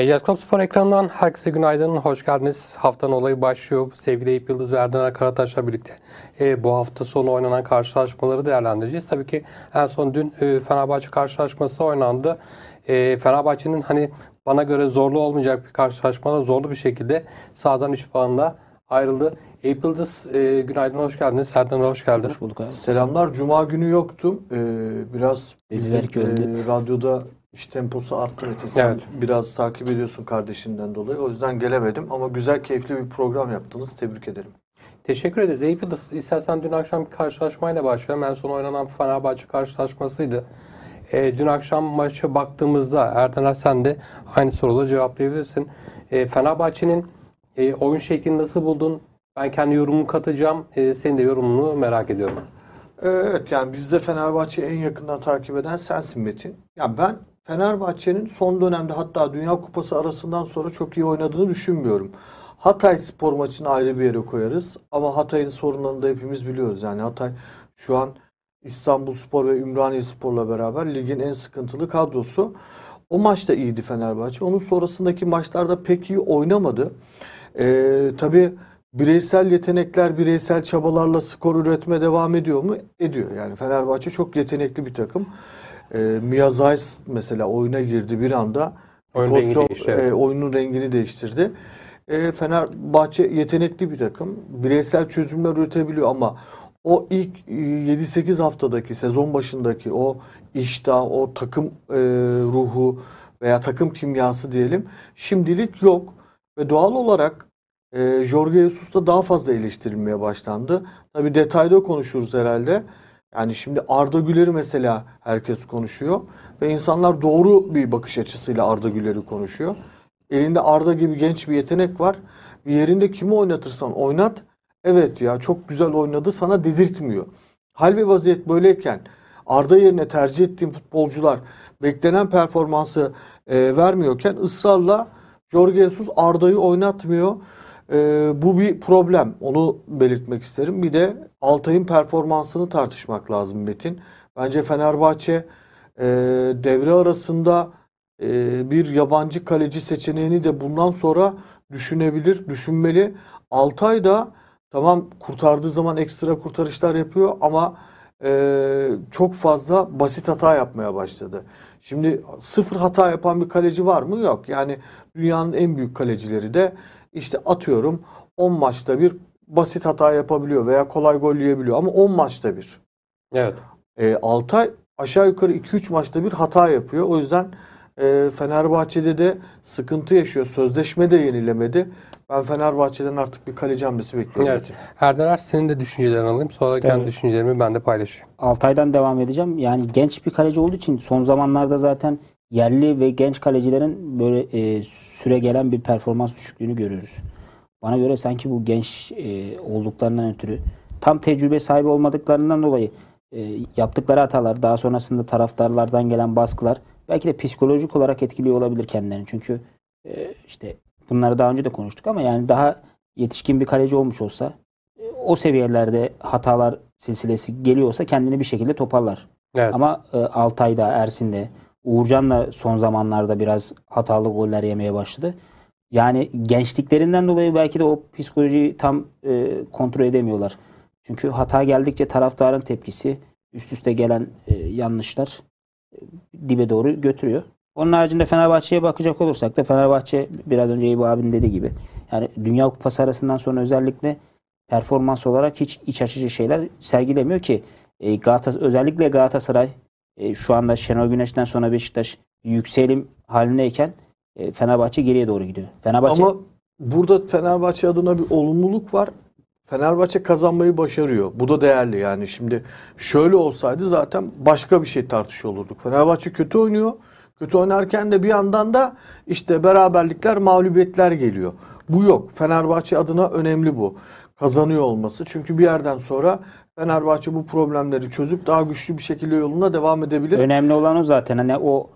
Medyaskop Spor ekranından herkese günaydın, hoş geldiniz. Haftanın olayı başlıyor. Sevgili Eyüp Yıldız ve Erdener Karataş'la birlikte e, bu hafta sonu oynanan karşılaşmaları değerlendireceğiz. Tabii ki en son dün e, Fenerbahçe karşılaşması oynandı. E, Fenerbahçe'nin hani bana göre zorlu olmayacak bir karşılaşmada zorlu bir şekilde sağdan 3 puanla ayrıldı. Eyüp Yıldız e, günaydın, hoş geldiniz. Erdener hoş geldin. Hoş bulduk abi. Selamlar. Cuma günü yoktum. Ee, biraz öldü. e, radyoda iş temposu arttı Mete. Sen Evet. biraz takip ediyorsun kardeşinden dolayı. O yüzden gelemedim ama güzel keyifli bir program yaptınız. Tebrik ederim. Teşekkür ederiz. Eyüp Yıldız, istersen dün akşam bir karşılaşmayla başlayalım. En son oynanan Fenerbahçe karşılaşmasıydı. E, dün akşam maça baktığımızda Erdener sen de aynı soruları cevaplayabilirsin. E, Fenerbahçe'nin e, oyun şeklini nasıl buldun? Ben kendi yorumumu katacağım. E, senin de yorumunu merak ediyorum. Evet yani bizde Fenerbahçe'yi en yakından takip eden sensin Metin. Ya ben Fenerbahçe'nin son dönemde hatta Dünya Kupası arasından sonra çok iyi oynadığını düşünmüyorum. Hatay spor maçını ayrı bir yere koyarız. Ama Hatay'ın sorunlarını da hepimiz biliyoruz. Yani Hatay şu an İstanbul Spor ve Ümraniye Spor'la beraber ligin en sıkıntılı kadrosu. O maçta iyiydi Fenerbahçe. Onun sonrasındaki maçlarda pek iyi oynamadı. Ee, tabii bireysel yetenekler, bireysel çabalarla skor üretme devam ediyor mu? Ediyor. Yani Fenerbahçe çok yetenekli bir takım. Ee, Mia Zeiss mesela oyuna girdi bir anda. Oyun rengi Pozisyon, evet. e, oyunun rengini değiştirdi. E, Fenerbahçe yetenekli bir takım. Bireysel çözümler üretebiliyor ama o ilk e, 7-8 haftadaki sezon başındaki o iştah, o takım e, ruhu veya takım kimyası diyelim şimdilik yok. Ve doğal olarak e, Jorge Jesus da daha fazla eleştirilmeye başlandı. Tabii detayda konuşuruz herhalde. Yani şimdi Arda Güler'i mesela herkes konuşuyor ve insanlar doğru bir bakış açısıyla Arda Güler'i konuşuyor. Elinde Arda gibi genç bir yetenek var. Bir yerinde kimi oynatırsan oynat. Evet ya çok güzel oynadı sana dedirtmiyor. Hal ve vaziyet böyleyken Arda yerine tercih ettiğim futbolcular beklenen performansı e, vermiyorken ısrarla Jorge Jesus Arda'yı oynatmıyor. E, bu bir problem. Onu belirtmek isterim. Bir de Altay'ın performansını tartışmak lazım Metin. Bence Fenerbahçe e, devre arasında e, bir yabancı kaleci seçeneğini de bundan sonra düşünebilir, düşünmeli. Altay da tamam kurtardığı zaman ekstra kurtarışlar yapıyor ama e, çok fazla basit hata yapmaya başladı. Şimdi sıfır hata yapan bir kaleci var mı? Yok. Yani dünyanın en büyük kalecileri de işte atıyorum 10 maçta bir basit hata yapabiliyor veya kolay gol yiyebiliyor ama 10 maçta bir. Evet. E, Altay aşağı yukarı 2-3 maçta bir hata yapıyor. O yüzden e, Fenerbahçe'de de sıkıntı yaşıyor. Sözleşme de yenilemedi. Ben Fenerbahçe'den artık bir kaleci hamlesi bekliyorum. Evet. Erdener senin de düşüncelerini alayım. Sonra kendi Tabii. düşüncelerimi ben de paylaşayım. Altay'dan devam edeceğim. Yani genç bir kaleci olduğu için son zamanlarda zaten yerli ve genç kalecilerin böyle e, süre gelen bir performans düşüklüğünü görüyoruz. Bana göre sanki bu genç e, olduklarından ötürü tam tecrübe sahibi olmadıklarından dolayı e, yaptıkları hatalar daha sonrasında taraftarlardan gelen baskılar belki de psikolojik olarak etkiliyor olabilir kendilerini. Çünkü e, işte bunları daha önce de konuştuk ama yani daha yetişkin bir kaleci olmuş olsa e, o seviyelerde hatalar silsilesi geliyorsa kendini bir şekilde toparlar. Evet. Ama e, Altay'da, Ersin'de, Uğurcan da son zamanlarda biraz hatalı goller yemeye başladı. Yani gençliklerinden dolayı belki de o psikolojiyi tam e, kontrol edemiyorlar. Çünkü hata geldikçe taraftarın tepkisi, üst üste gelen e, yanlışlar e, dibe doğru götürüyor. Onun haricinde Fenerbahçe'ye bakacak olursak da Fenerbahçe biraz önce Eyüp abinin dediği gibi yani Dünya Kupası arasından sonra özellikle performans olarak hiç iç açıcı şeyler sergilemiyor ki e, Galatasaray, özellikle Galatasaray e, şu anda Şenol Güneş'ten sonra Beşiktaş yükselim halindeyken e, Fenerbahçe geriye doğru gidiyor. Fenerbahçe Ama burada Fenerbahçe adına bir olumluluk var. Fenerbahçe kazanmayı başarıyor. Bu da değerli yani. Şimdi şöyle olsaydı zaten başka bir şey tartışıyor olurduk. Fenerbahçe kötü oynuyor. Kötü oynarken de bir yandan da işte beraberlikler, mağlubiyetler geliyor. Bu yok. Fenerbahçe adına önemli bu. Kazanıyor olması. Çünkü bir yerden sonra Fenerbahçe bu problemleri çözüp daha güçlü bir şekilde yoluna devam edebilir. önemli olan o zaten. Hani o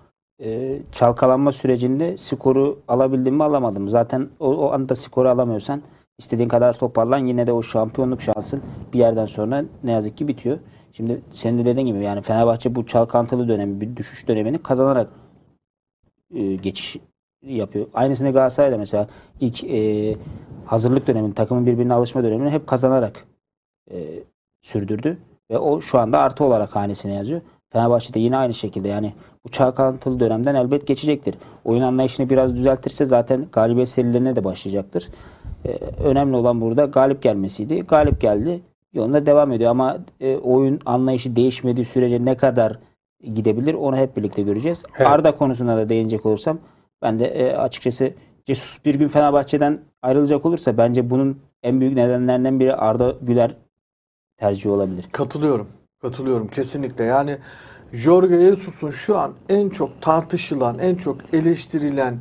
e, çalkalanma sürecinde skoru alabildim mi alamadım. Zaten o, o anda skoru alamıyorsan istediğin kadar toparlan yine de o şampiyonluk şansın bir yerden sonra ne yazık ki bitiyor. Şimdi senin de dediğin gibi yani Fenerbahçe bu çalkantılı dönemi, bir düşüş dönemini kazanarak e, geçiş yapıyor. Aynısını Galatasaray'da mesela ilk e, hazırlık dönemini, takımın birbirine alışma dönemini hep kazanarak e, sürdürdü. Ve o şu anda artı olarak hanesine yazıyor. Fenerbahçe'de yine aynı şekilde yani bu çalkantılı dönemden elbet geçecektir. Oyun anlayışını biraz düzeltirse zaten galibiyet serilerine de başlayacaktır. Ee, önemli olan burada galip gelmesiydi. Galip geldi. Yolunda devam ediyor ama e, oyun anlayışı değişmediği sürece ne kadar gidebilir onu hep birlikte göreceğiz. Evet. Arda konusuna da değinecek olursam ben de e, açıkçası Jesus bir gün Fenerbahçe'den ayrılacak olursa bence bunun en büyük nedenlerinden biri Arda Güler tercihi olabilir. Katılıyorum. Katılıyorum kesinlikle. Yani Jorge Jesus'un şu an en çok tartışılan, en çok eleştirilen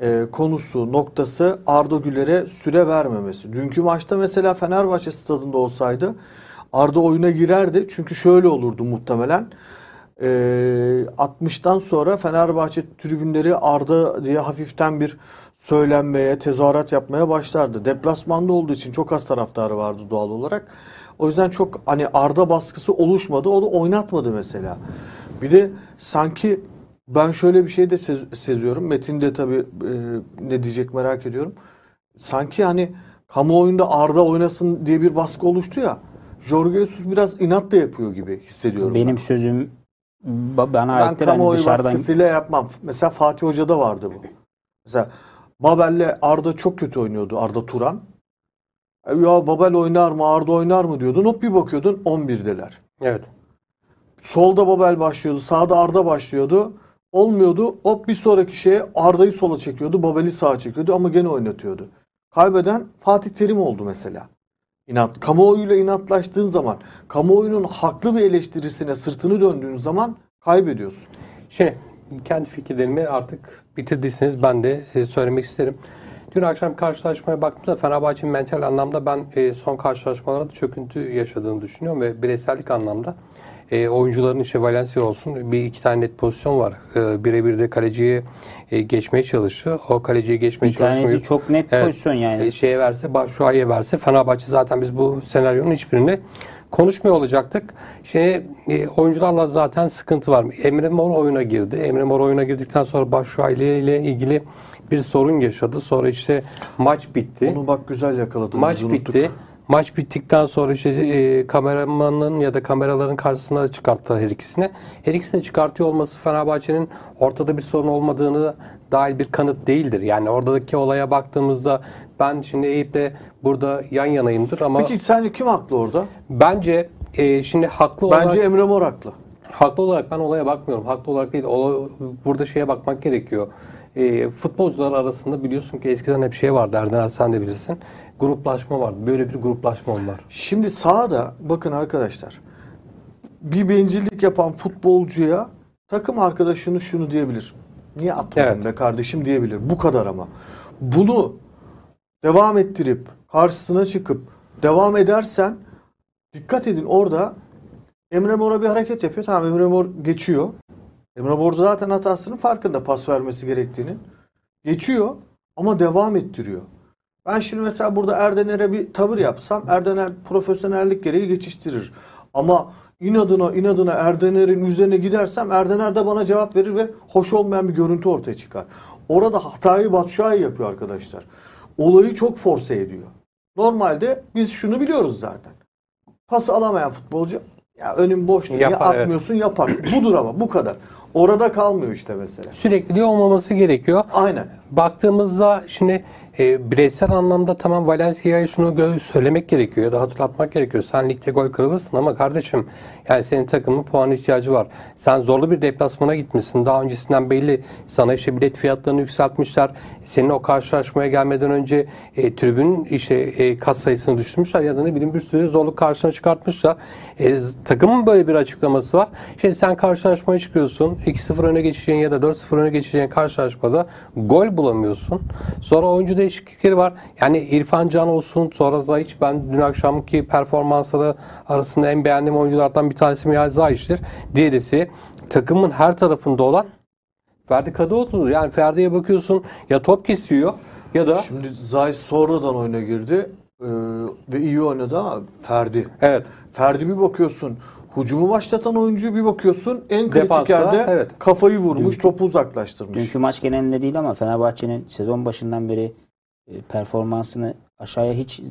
e, konusu, noktası Arda Güler'e süre vermemesi. Dünkü maçta mesela Fenerbahçe stadında olsaydı Arda oyuna girerdi. Çünkü şöyle olurdu muhtemelen. E, 60'tan sonra Fenerbahçe tribünleri Arda diye hafiften bir söylenmeye, tezahürat yapmaya başlardı. Deplasmanda olduğu için çok az taraftarı vardı doğal olarak. O yüzden çok hani Arda baskısı oluşmadı. Onu oynatmadı mesela. Bir de sanki ben şöyle bir şey de sez- seziyorum. Metin de tabii e, ne diyecek merak ediyorum. Sanki hani kamuoyunda Arda oynasın diye bir baskı oluştu ya. Jorge Jesus biraz inat da yapıyor gibi hissediyorum. ben. Benim sözüm ba- bana Ben kamuoyu dışarıdan baskısıyla yapmam. Mesela Fatih Hoca'da vardı bu. Mesela Babel'le Arda çok kötü oynuyordu. Arda Turan. E, Ya Babel oynar mı Arda oynar mı diyordun. Hop bir bakıyordun 11'deler. Evet. Solda Babel başlıyordu. Sağda Arda başlıyordu. Olmuyordu. Hop bir sonraki şeye Arda'yı sola çekiyordu. Babel'i sağa çekiyordu ama gene oynatıyordu. Kaybeden Fatih Terim oldu mesela. İnat, kamuoyuyla inatlaştığın zaman, kamuoyunun haklı bir eleştirisine sırtını döndüğün zaman kaybediyorsun. Şimdi kendi fikirlerimi artık bitirdiyseniz ben de e, söylemek isterim. Dün akşam karşılaşmaya baktığımda Fenerbahçe'nin mental anlamda ben e, son karşılaşmalarda çöküntü yaşadığını düşünüyorum ve bireysellik anlamda e, oyuncuların işte Valencia olsun bir iki tane net pozisyon var. E, birebir de kaleciye e, geçmeye çalıştı. O kaleciye geçmeye bir tanesi çalışmayı çok net Evet. pozisyon yani. e, şeye verse, Başşuay'a verse Fenerbahçe zaten biz bu senaryonun hiçbirini konuşmuyor olacaktık. Şimdi e, oyuncularla zaten sıkıntı var. Emre Mor oyuna girdi. Emre Mor oyuna girdikten sonra Başşuay ile ilgili bir sorun yaşadı. Sonra işte maç bitti. Onu bak güzel yakaladın. Maç bitti. Maç bittikten sonra işte e, kameramanın ya da kameraların karşısına çıkarttılar her ikisini. Her ikisini çıkartıyor olması Fenerbahçe'nin ortada bir sorun olmadığını dair bir kanıt değildir. Yani oradaki olaya baktığımızda ben şimdi Eyüp'le burada yan yanayımdır ama Peki sence kim haklı orada? bence e, şimdi haklı olarak Bence Emre Mor haklı. Haklı olarak ben olaya bakmıyorum. Haklı olarak değil. Ola- burada şeye bakmak gerekiyor. E, futbolcular arasında biliyorsun ki eskiden hep şey vardı. Erden sen de bilirsin. Gruplaşma vardı. Böyle bir gruplaşma var. Şimdi sahada bakın arkadaşlar. Bir bencillik yapan futbolcuya takım arkadaşını şunu diyebilir. Niye atmadın Evet. be kardeşim diyebilir. Bu kadar ama. Bunu devam ettirip karşısına çıkıp devam edersen dikkat edin orada Emre Mor'a bir hareket yapıyor. Tamam Emre Mor geçiyor. Emre Mor zaten hatasının farkında pas vermesi gerektiğinin. Geçiyor ama devam ettiriyor. Ben şimdi mesela burada Erdener'e bir tavır yapsam Erdener profesyonellik gereği geçiştirir. Ama inadına inadına Erdener'in üzerine gidersem Erdener de bana cevap verir ve hoş olmayan bir görüntü ortaya çıkar. Orada hatayı Batshuayi yapıyor arkadaşlar. Olayı çok force ediyor. Normalde biz şunu biliyoruz zaten. Pas alamayan futbolcu ya önün boş diye Yapar, evet. atmıyorsun yapar. Budur ama bu kadar. Orada kalmıyor işte mesela. Sürekliliği olmaması gerekiyor. Aynen. Baktığımızda şimdi e, bireysel anlamda tamam Valencia'ya şunu söylemek gerekiyor ya da hatırlatmak gerekiyor. Sen ligde gol kırılırsın ama kardeşim yani senin takımın puan ihtiyacı var. Sen zorlu bir deplasmana gitmişsin. Daha öncesinden belli sana işte bilet fiyatlarını yükseltmişler. Senin o karşılaşmaya gelmeden önce e, tribün işte e, kas sayısını düşürmüşler ya da ne bileyim bir sürü zorluk karşına çıkartmışlar. E, takımın böyle bir açıklaması var. Şimdi sen karşılaşmaya çıkıyorsun. 2-0 öne geçeceğin ya da 4-0 öne geçeceğin karşılaşmada gol bulamıyorsun. Sonra oyuncu değişiklikleri var. Yani İrfan Can olsun sonra Zayç ben dün akşamki performansları arasında en beğendiğim oyunculardan bir tanesi Mihal Zayç'tir. Diğerisi takımın her tarafında olan Ferdi Kadıoğlu'dur. Yani Ferdi'ye bakıyorsun ya top kesiyor ya da Şimdi Zayt sonradan oyuna girdi e, ve iyi oynadı ama Ferdi. evet Ferdi bir bakıyorsun Hücumu başlatan oyuncu bir bakıyorsun en kritik Defansta, yerde evet. kafayı vurmuş, topu uzaklaştırmış. Dünkü maç genelinde değil ama Fenerbahçe'nin sezon başından beri e, performansını aşağıya hiç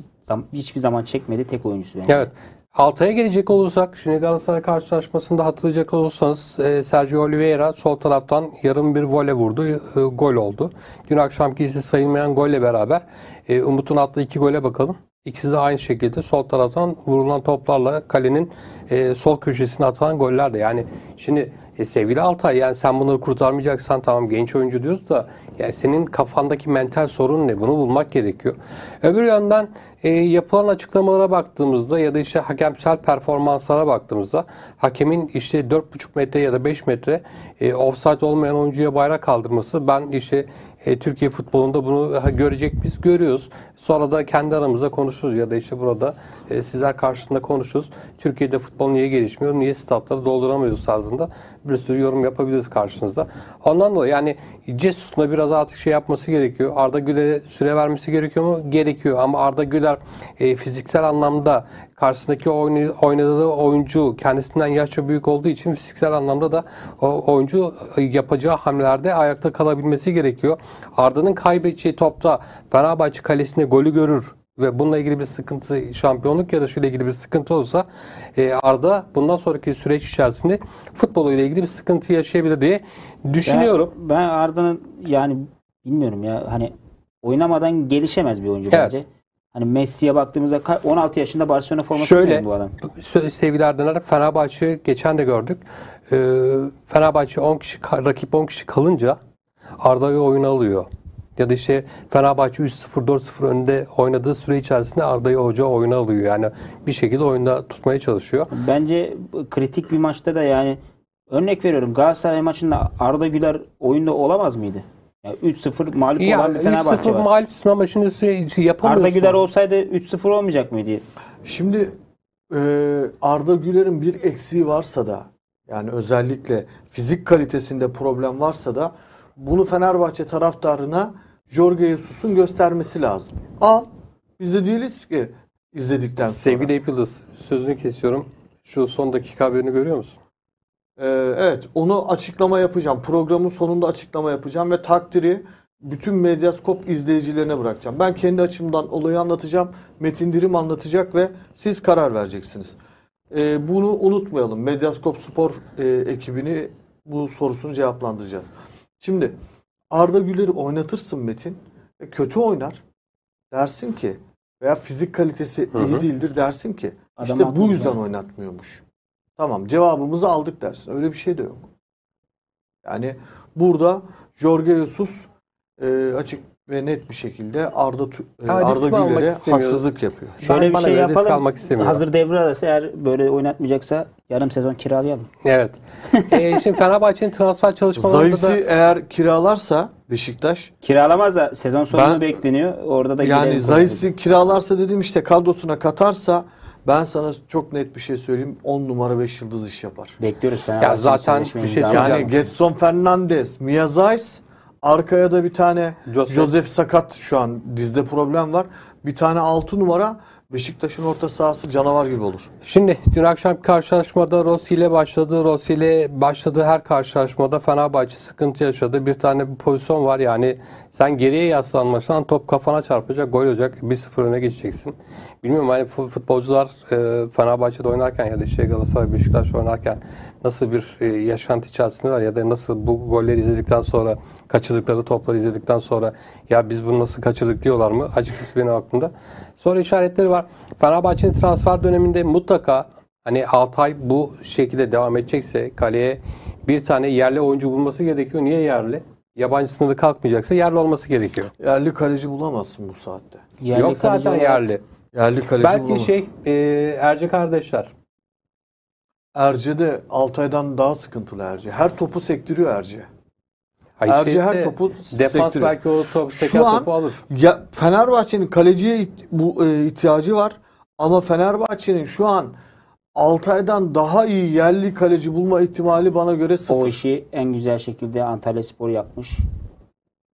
hiçbir zaman çekmedi tek oyuncusu bence. Evet. Altay'a gelecek olursak, şimdi Galatasaray karşılaşmasında hatırlayacak olursanız e, Sergio Oliveira sol taraftan yarım bir vole vurdu, e, gol oldu. Dün akşamki ise sayılmayan golle beraber Umut'un attığı iki gole bakalım. İkisi de aynı şekilde sol taraftan vurulan toplarla kalenin e, sol köşesine atılan goller de. Yani şimdi e, sevgili Altay yani sen bunları kurtarmayacaksan tamam genç oyuncu diyoruz da yani senin kafandaki mental sorun ne? Bunu bulmak gerekiyor. Öbür yönden e, yapılan açıklamalara baktığımızda ya da işte hakemsel performanslara baktığımızda hakemin işte 4,5 metre ya da 5 metre e, offside olmayan oyuncuya bayrak kaldırması ben işte e, Türkiye futbolunda bunu görecek biz görüyoruz. Sonra da kendi aramızda konuşuruz ya da işte burada e, sizler karşısında konuşuruz. Türkiye'de futbol niye gelişmiyor, niye statları dolduramıyoruz tarzında bir sürü yorum yapabiliriz karşınızda. Ondan dolayı yani Cesus'un biraz artık şey yapması gerekiyor. Arda Güler'e süre vermesi gerekiyor mu? Gerekiyor ama Arda Güler e, fiziksel anlamda karşısındaki oynadığı oyuncu kendisinden yaşça büyük olduğu için fiziksel anlamda da o oyuncu e, yapacağı hamlelerde ayakta kalabilmesi gerekiyor. Arda'nın kaybedeceği topta Fenerbahçe kalesinde golü görür ve bununla ilgili bir sıkıntı, şampiyonluk yarışıyla ilgili bir sıkıntı olsa e, Arda bundan sonraki süreç içerisinde futboluyla ilgili bir sıkıntı yaşayabilir diye düşünüyorum. Ben, ben Arda'nın yani bilmiyorum ya hani oynamadan gelişemez bir oyuncu Evet. bence. Hani Messi'ye baktığımızda ka- 16 yaşında Barcelona forması Şöyle bu adam. sö- sevgili Erdener Fenerbahçe geçen de gördük. Ee, Fenerbahçe 10 kişi rakip 10 kişi kalınca Arda'yı oyuna alıyor. Ya da işte Fenerbahçe 3-0 4-0 önde oynadığı süre içerisinde Arda'yı hoca oyuna alıyor. Yani bir şekilde oyunda tutmaya çalışıyor. Bence kritik bir maçta da yani örnek veriyorum Galatasaray maçında Arda Güler oyunda olamaz mıydı? Ya 3-0 mağlup Ya olan bir Fenerbahçe 3-0 var. mağlupsun ama şimdi şey yapamıyorsun. Arda Güler olsaydı 3-0 olmayacak mıydı? Şimdi e, Arda Güler'in bir eksiği varsa da yani özellikle fizik kalitesinde problem varsa da bunu Fenerbahçe taraftarına Jorge Jesus'un göstermesi lazım. Al. Biz de değiliz ki izledikten sonra. Sevgili Eyüp Yıldız sözünü kesiyorum. Şu son dakika haberini görüyor musun? Ee, evet onu açıklama yapacağım. Programın sonunda açıklama yapacağım ve takdiri bütün Medyaskop izleyicilerine bırakacağım. Ben kendi açımdan olayı anlatacağım. Metin Dirim anlatacak ve siz karar vereceksiniz. Ee, bunu unutmayalım. Medyaskop Spor e, ekibini bu sorusunu cevaplandıracağız. Şimdi Arda Güler'i oynatırsın Metin. Kötü oynar. Dersin ki veya fizik kalitesi Hı hı. iyi değildir dersin ki Adam işte bu yüzden yani. oynatmıyormuş. Tamam cevabımızı aldık dersin. Öyle bir şey de yok. Yani burada Jorge Jesus e, açık ve net bir şekilde Arda e, Ama risk Arda almak Güler'e istemiyor. haksızlık yapıyor. Şöyle Ben- bir bana şey göre risk yapalım. almak istemiyorum. Hazır devre arası eğer böyle oynatmayacaksa yarım sezon kiralayalım. Evet. ee, şimdi Fenerbahçe'nin transfer çalışmalarında Zayis'i da eğer kiralarsa Beşiktaş Kiralamaz da sezon sonunu Ben- bekleniyor. Orada da yani Zayis'i kiralarsa dedim işte kadrosuna katarsa ben sana çok net bir şey söyleyeyim 10 numara 5 yıldız iş yapar. Bekliyoruz Fenerbahçe'nin zaten sözleşme bir şey. Yani. Getson Fernandez, Mia Zayis, arkaya da bir tane Joseph. Joseph sakat şu an dizde problem var. Bir tane 6 numara Beşiktaş'ın orta sahası canavar gibi olur. Şimdi dün akşam karşılaşmada Rossi ile başladı. Rossi ile başladığı her karşılaşmada Fenerbahçe sıkıntı yaşadı. Bir tane bir pozisyon var yani sen geriye yaslanmasan top kafana çarpacak gol olacak 1-0 öne geçeceksin. Bilmiyorum hani fu- futbolcular e, Fenerbahçe'de oynarken ya da işte Galatasaray Beşiktaş oynarken nasıl bir e, yaşantı içerisindeler ya da nasıl bu golleri izledikten sonra kaçırdıkları topları izledikten sonra ya biz bunu nasıl kaçırdık diyorlar mı? Açıkçası benim aklımda. Soru işaretleri var. Fenerbahçe'nin transfer döneminde mutlaka hani Altay bu şekilde devam edecekse kaleye bir tane yerli oyuncu bulması gerekiyor. Niye yerli? Yabancı sınırı kalkmayacaksa yerli olması gerekiyor. Yerli kaleci bulamazsın bu saatte. Yerli Yok kaleci zaten olarak- yerli. Yerli kaleci Belki bulamazsın. şey e, Erce kardeşler. Erce de Altay'dan daha sıkıntılı Erce. Her topu sektiriyor Erce. Ay Erce işte her topu Defans belki o top, Şu teker an- topu alır. Ya Fenerbahçe'nin kaleciye bu e, ihtiyacı var ama Fenerbahçe'nin şu an Altay'dan daha iyi yerli kaleci bulma ihtimali bana göre sıfır. O işi en güzel şekilde Antalya Spor yapmış.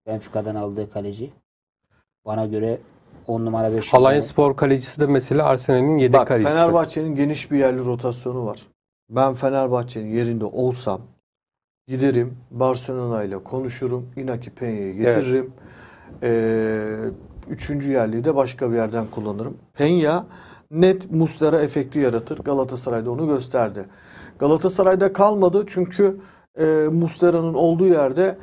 Benfica'dan aldığı kaleci. Bana göre 10 numara 5 Alanya Spor kalecisi de mesela Arsenal'in yedek Bak kalecisi. Fenerbahçe'nin geniş bir yerli rotasyonu var. Ben Fenerbahçe'nin yerinde olsam giderim Barcelona ile konuşurum. Inaki Peña'yı getiririm. Ee, üçüncü yerliği de başka bir yerden kullanırım. Peña net Muslera efekti yaratır. Galatasaray'da onu gösterdi. Galatasaray'da kalmadı çünkü e, Muslera'nın olduğu yerde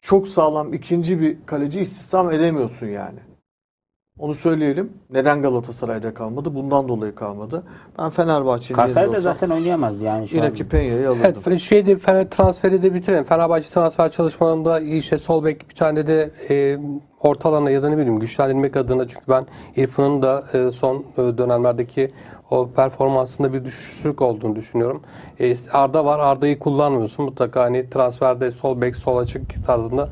çok sağlam ikinci bir kaleci istihdam edemiyorsun yani. Onu söyleyelim. Neden Galatasaray'da kalmadı? Bundan dolayı kalmadı. Ben Fenerbahçe'nin yerinde Kasay'da olsam zaten oynayamazdı yani şu an. Inaki Peña'yı alırdım. Evet, şeyde Fener transferi de bitirelim. Fenerbahçe transfer çalışmalarında işte sol bek bir tane de e, orta alana ya da ne bileyim güçlendirmek adına çünkü ben İrfan'ın da e, son e, dönemlerdeki o performansında bir düşüşlük olduğunu düşünüyorum. E, Arda var. Arda'yı kullanmıyorsun. Mutlaka hani transferde sol bek sol açık tarzında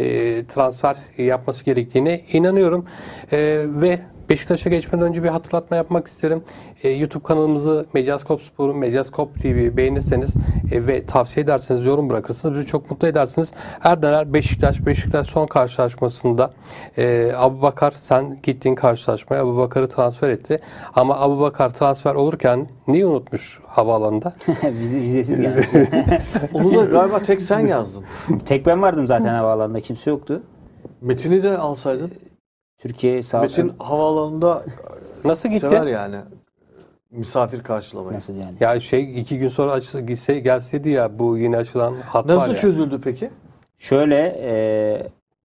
e, transfer yapması gerektiğine inanıyorum. E, ve Beşiktaş'a geçmeden önce bir hatırlatma yapmak isterim. E, YouTube kanalımızı Medyaskop Spor'u, Medyaskop TV beğenirseniz e, ve tavsiye ederseniz, yorum bırakırsınız bizi çok mutlu edersiniz. Erdener Beşiktaş, Beşiktaş son karşılaşmasında e, Abu Bakar sen gittiğin karşılaşmaya Abu Bakar'ı transfer etti. Ama Abu Bakar transfer olurken neyi unutmuş havaalanında? Vize, vizesiz geldi. Onu da galiba tek sen yazdın. Tek ben vardım zaten havaalanında kimse yoktu. Metin'i de alsaydın. Türkiye sağ Metin havaalanında Nasıl gitti? sever yani misafir karşılamayı. Nasıl yani? Ya şey iki gün sonra açılsa gitse gelseydi ya bu yeni açılan hat var Nasıl ya. çözüldü peki? Şöyle e,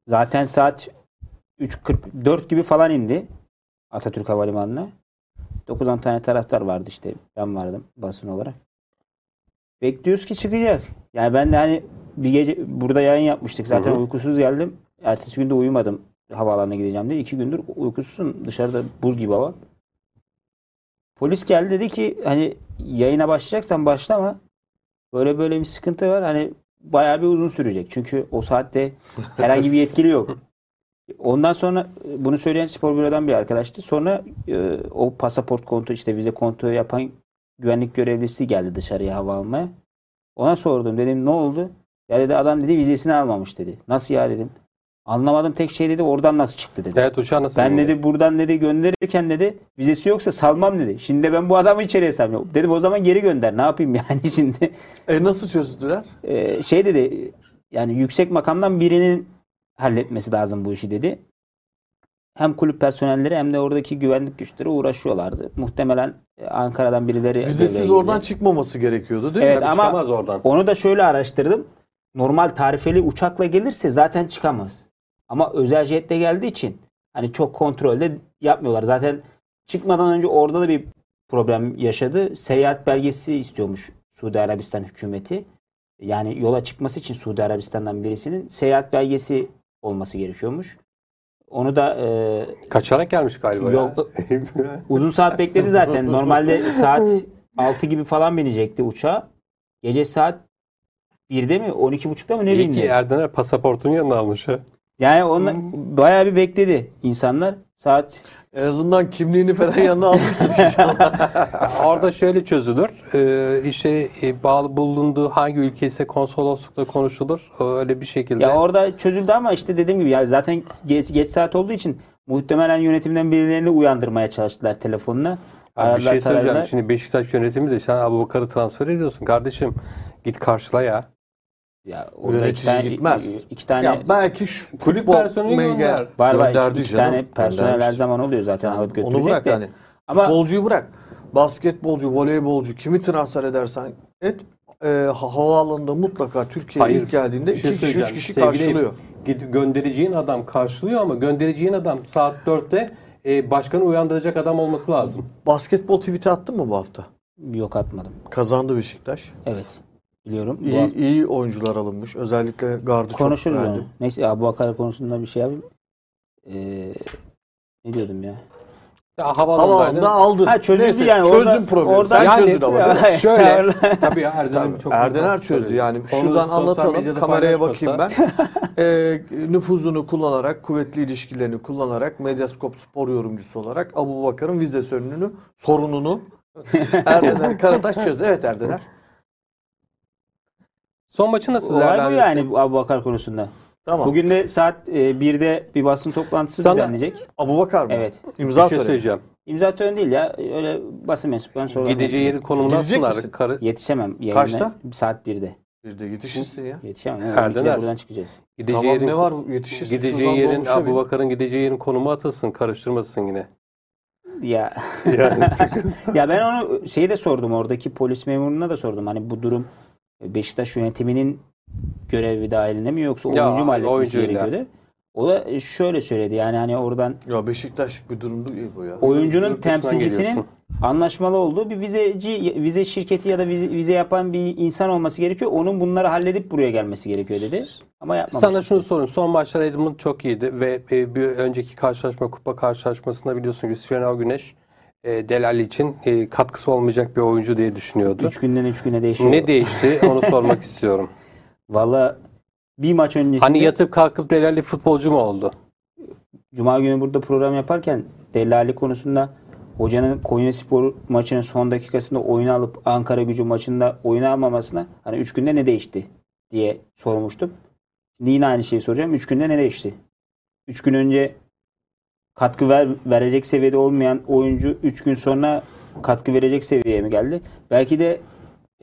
zaten saat 3.44 gibi falan indi Atatürk Havalimanı'na. 9-10 tane taraftar vardı işte. Ben vardım basın olarak. Bekliyoruz ki çıkacak. Yani ben de hani bir gece burada yayın yapmıştık. Zaten Hı hı. uykusuz geldim. Ertesi günde uyumadım havaalanına gideceğim diye. İki gündür uykusuzsun. Dışarıda buz gibi hava. Polis geldi dedi ki hani yayına başlayacaksan başlama. Böyle böyle bir sıkıntı var. Hani bayağı bir uzun sürecek. Çünkü o saatte herhangi bir yetkili yok. Ondan sonra e, bunu söyleyen spor bürodan bir arkadaştı. Sonra e, o pasaport kontrol işte vize kontrolü yapan güvenlik görevlisi geldi dışarıya hava almaya. Ona sordum dedim ne oldu? Ya dedi adam dedi vizesini almamış dedi. Nasıl ya dedim. Anlamadım tek şey dedi oradan nasıl çıktı dedi. Evet uçağı nasıl Ben dedi buradan dedi gönderirken dedi vizesi yoksa salmam dedi. Şimdi de ben bu adamı içeriye salmıyorum. Dedim o zaman geri gönder. Ne yapayım yani şimdi? E nasıl çözdüler? Ee, şey dedi yani yüksek makamdan birinin halletmesi lazım bu işi dedi. Hem kulüp personelleri hem de oradaki güvenlik güçleri uğraşıyorlardı. Muhtemelen e, Ankara'dan birileri Vizesiz oradan çıkmaması gerekiyordu değil Evet mi? ama Çıkamaz oradan. onu da şöyle araştırdım. Normal tarifeli uçakla gelirse zaten çıkamaz. Ama özel jetle geldiği için hani çok kontrolde yapmıyorlar. Zaten çıkmadan önce orada da bir problem yaşadı. Seyahat belgesi istiyormuş Suudi Arabistan hükümeti. Yani yola çıkması için Suudi Arabistan'dan birisinin seyahat belgesi olması gerekiyormuş. Onu da e, Kaçarak gelmiş galiba Yok. ya. Uzun saat bekledi zaten. Normalde saat 6 gibi falan binecekti uçağa. Gece saat 1'de mi 12.30'da mı ne İyi ki bindi? Erdener pasaportunu yanına almış ha. Yani onlar bayağı bir bekledi insanlar. Saat En azından kimliğini falan yanına almıştır inşallah. Orada şöyle çözülür. Ee, işte e, bağlı bulunduğu hangi ülke ise konsoloslukla konuşulur. Öyle bir şekilde. ya orada çözüldü ama işte dediğim gibi ya zaten geç, geç saat olduğu için muhtemelen yönetimden birilerini uyandırmaya çalıştılar telefonla. Abi bir şey söyleyeceğim. Şimdi Beşiktaş yönetimi de sen Abu Bakar'ı transfer ediyorsun. Kardeşim git karşıla ya. Ya Yönetici iki tane, gitmez. iki tane ya belki şu Kulüp personeli gönder. var var gönderdi iki, iki canım, tane personel her göndermiştir. zaman oluyor zaten Yani alıp götürecek onu bırak de. yani. Ama Futbolcuyu bırak. Basketbolcu, voleybolcu kimi transfer edersen et e, ha- havaalanında mutlaka Türkiye'ye Hayır, ilk geldiğinde Bir şey 2 kişi 3 söyleyeceğim. kişi Sevgili karşılıyor. Git göndereceğin adam karşılıyor ama göndereceğin adam saat 4'te e, başkanı uyandıracak adam olması lazım. Basketbol tweet'i attın mı bu hafta? yok atmadım. Kazandı Beşiktaş. Evet. Biliyorum. İyi, hafta- iyi oyuncular alınmış. Özellikle gardı çok Konuşuruz beğendim. onu. Neyse Abu Bakar konusunda bir şey yapayım. Ee, ne diyordum ya? Ya Havaalanında aldın. Ha çözüldü Neyse, yani. Çözdün Orada- problemi. orada- Sen Yani- çözdün ama. Ya, Şöyle tabii ya Erdener Tabii, çok Erdener çözdü yani. Onu Şuradan anlatalım. Kameraya bakayım ben. Ee, nüfuzunu kullanarak, kuvvetli ilişkilerini kullanarak Medyaskop spor yorumcusu olarak Abu Bakar'ın vize sorununu, sorununu Erdener Karataş çözdü. Evet Erdener. Son maçı nasıl Olay bu yani bu Abu Bakar konusunda. Tamam. Bugün de saat e, 1'de bir basın toplantısı Sana- düzenlenecek. Abu Bakar mı? Evet. İmza bir şey töreni. söyleyeceğim. İmza töreni değil ya. Öyle basın mensuplarının sorularına Gideceği yeri konumuna Gidecek misin? Karı, Yetişemem yayına. Kaçta? Saat 1'de. Bir de yetişirsin ya. Yetişemem. Her döner. buradan çıkacağız. gideceği Tamam yerin, ne var yetişirsin. gideceği yerin dolmuşa bin. Abu Bakar'ın gideceği yerin konumu atılsın. Karıştırmasın yine. Ya Yani ya ben onu şeyi de sordum oradaki polis memuruna da sordum. Hani bu durum Beşiktaş yönetiminin görevi dahilinde mi yoksa Ya, oyuncu mu halletmesi oyuncuyla. gerekiyordu? O da şöyle söyledi yani hani oradan Ya Beşiktaşlık bir durum değil bu ya. oyuncunun Yurt dışından temsilcisinin geliyorsun. anlaşmalı olduğu bir vizeci vize şirketi ya da vize, vize yapan bir insan olması gerekiyor. Onun bunları halledip buraya gelmesi gerekiyor dedi. Ama yapmamış. Sana şunu sorayım. Son maçlar Edmund çok iyiydi ve e, bir önceki karşılaşma kupa karşılaşmasında biliyorsun ki Şenol Güneş e, Delali için e, katkısı olmayacak bir oyuncu diye düşünüyordu. 3 günden 3 güne değişiyor. Ne değişti onu sormak istiyorum. Valla bir maç öncesinde Hani yatıp kalkıp Delali futbolcu mu oldu? Cuma günü burada program yaparken Delali konusunda hocanın Konyaspor maçının son dakikasında oyunu alıp Ankara gücü maçında oyunu almamasına hani 3 günde ne değişti diye sormuştum. Yine aynı şeyi soracağım. 3 günde ne değişti? 3 gün önce katkı ver, verecek seviyede olmayan oyuncu 3 gün sonra katkı verecek seviyeye mi geldi? Belki de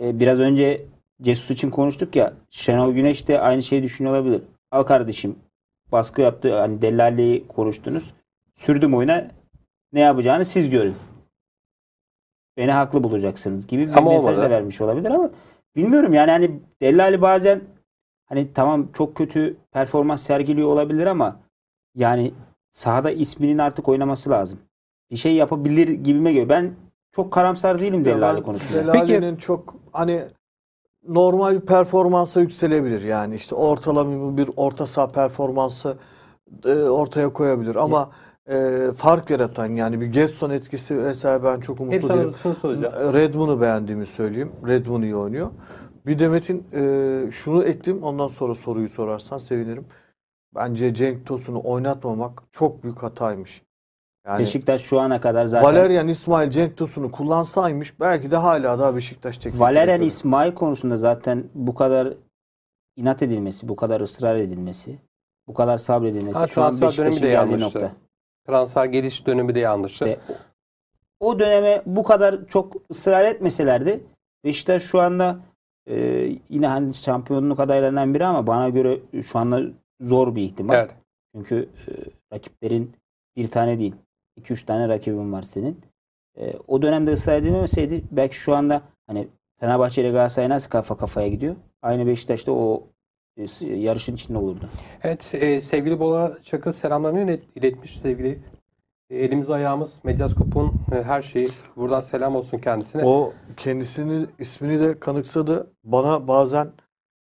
e, biraz önce Cesus için konuştuk ya Şenol Güneş de aynı şeyi düşünüyor olabilir. Al kardeşim baskı yaptı. Hani Delali'yi konuştunuz. Sürdüm oyuna. Ne yapacağını siz görün. Beni haklı bulacaksınız gibi bir Ama mesaj da vermiş olabilir ama bilmiyorum yani hani Delali bazen hani tamam çok kötü performans sergiliyor olabilir ama yani sahada isminin artık oynaması lazım. Bir şey yapabilir gibime geliyor. Ben çok karamsar değilim Delali konusunda. Delali'nin çok hani normal bir performansa yükselebilir yani işte ortalama bir orta saha performansı e, ortaya koyabilir ama e, fark yaratan yani bir Getson etkisi mesela ben çok Hep umutlu sana değilim. soracağım. Redmond'u beğendiğimi söyleyeyim. Redmond iyi oynuyor. Bir Demet'in e, şunu ekleyeyim ondan sonra soruyu sorarsan sevinirim. Bence Cenk Tosun'u oynatmamak çok büyük hataymış. Yani Beşiktaş şu ana kadar zaten Valerian İsmail Cenk Tosun'u kullansaymış belki de hala daha Beşiktaş teknik Valerian direktörü. İsmail konusunda zaten bu kadar inat edilmesi, bu kadar ısrar edilmesi, bu kadar sabredilmesi Ha, şu an transfer dönemi Beşiktaş'ın de geldiği yanlıştı. nokta. Transfer geliş dönemi de yanlıştı. İşte o o döneme bu kadar çok ısrar etmeselerdi Beşiktaş şu anda e, yine hani şampiyonluk adaylarından biri ama bana göre şu anda zor bir ihtimal. evet. Çünkü e, rakiplerin bir tane değil, 2-3 tane rakibin var senin. E, o dönemde ısrar edilmeseydi belki şu anda hani Fenerbahçe ile Galatasaray nasıl kafa kafaya gidiyor? Aynı Beşiktaş'ta o e, yarışın içinde olurdu. Evet e, sevgili Bola Çakır selamlarını ilet- iletmiş sevgili. E, elimiz ayağımız Medyaskop'un e, her şeyi. Buradan selam olsun kendisine. O kendisini ismini de kanıksadı. Bana bazen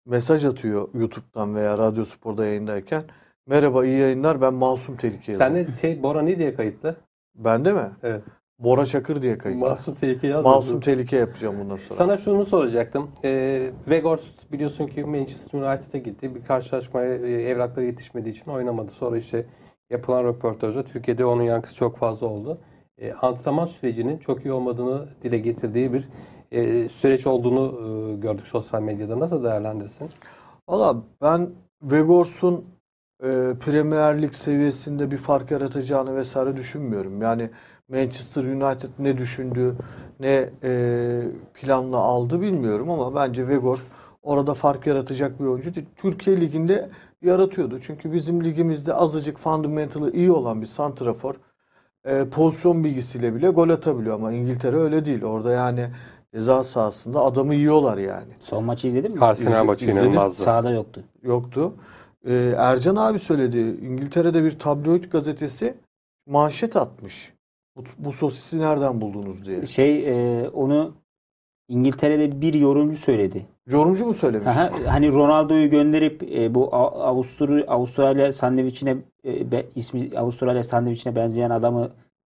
mesaj atıyor YouTube'dan veya Radyo Spor'da yayındayken. Merhaba iyi yayınlar ben Masum Tehlike Sen yazdım. de şey Bora ne diye kayıtlı? Bende mi? Evet. Bora Çakır diye kayıt. Masum Tehlike yazmadın. Masum Tehlike yapacağım bundan sonra. Sana şunu soracaktım. E, Weghorst biliyorsun ki Manchester United'a gitti. Bir karşılaşmaya e, evrakları yetişmediği için oynamadı. Sonra işte yapılan röportajda Türkiye'de onun yankısı çok fazla oldu. E, antrenman sürecinin çok iyi olmadığını dile getirdiği bir e, süreç olduğunu e, gördük sosyal medyada. Nasıl değerlendirsin? Valla ben Vegors'un e, Premier Lig seviyesinde bir fark yaratacağını vesaire düşünmüyorum. Yani Manchester United ne düşündü, ne e, planla aldı bilmiyorum ama bence Vegors orada fark yaratacak bir oyuncu değil. Türkiye Ligi'nde yaratıyordu. Çünkü bizim ligimizde azıcık fundamental'ı iyi olan bir santrafor e, pozisyon bilgisiyle bile gol atabiliyor ama İngiltere öyle değil. Orada yani ceza sahasında adamı yiyorlar yani. Son maçı izledin mi? Arsenal maçı izledim. inanılmazdı. Sahada yoktu. yoktu. Ee, Ercan abi söyledi. İngiltere'de bir tabloid gazetesi manşet atmış. Bu, bu sosisi nereden buldunuz diye. Şey e, onu İngiltere'de bir yorumcu söyledi. Yorumcu mu söylemiş? Aha, hani Ronaldo'yu gönderip e, bu Avustur Avustralya sandviçine e, be- ismi Avustralya sandviçine benzeyen adamı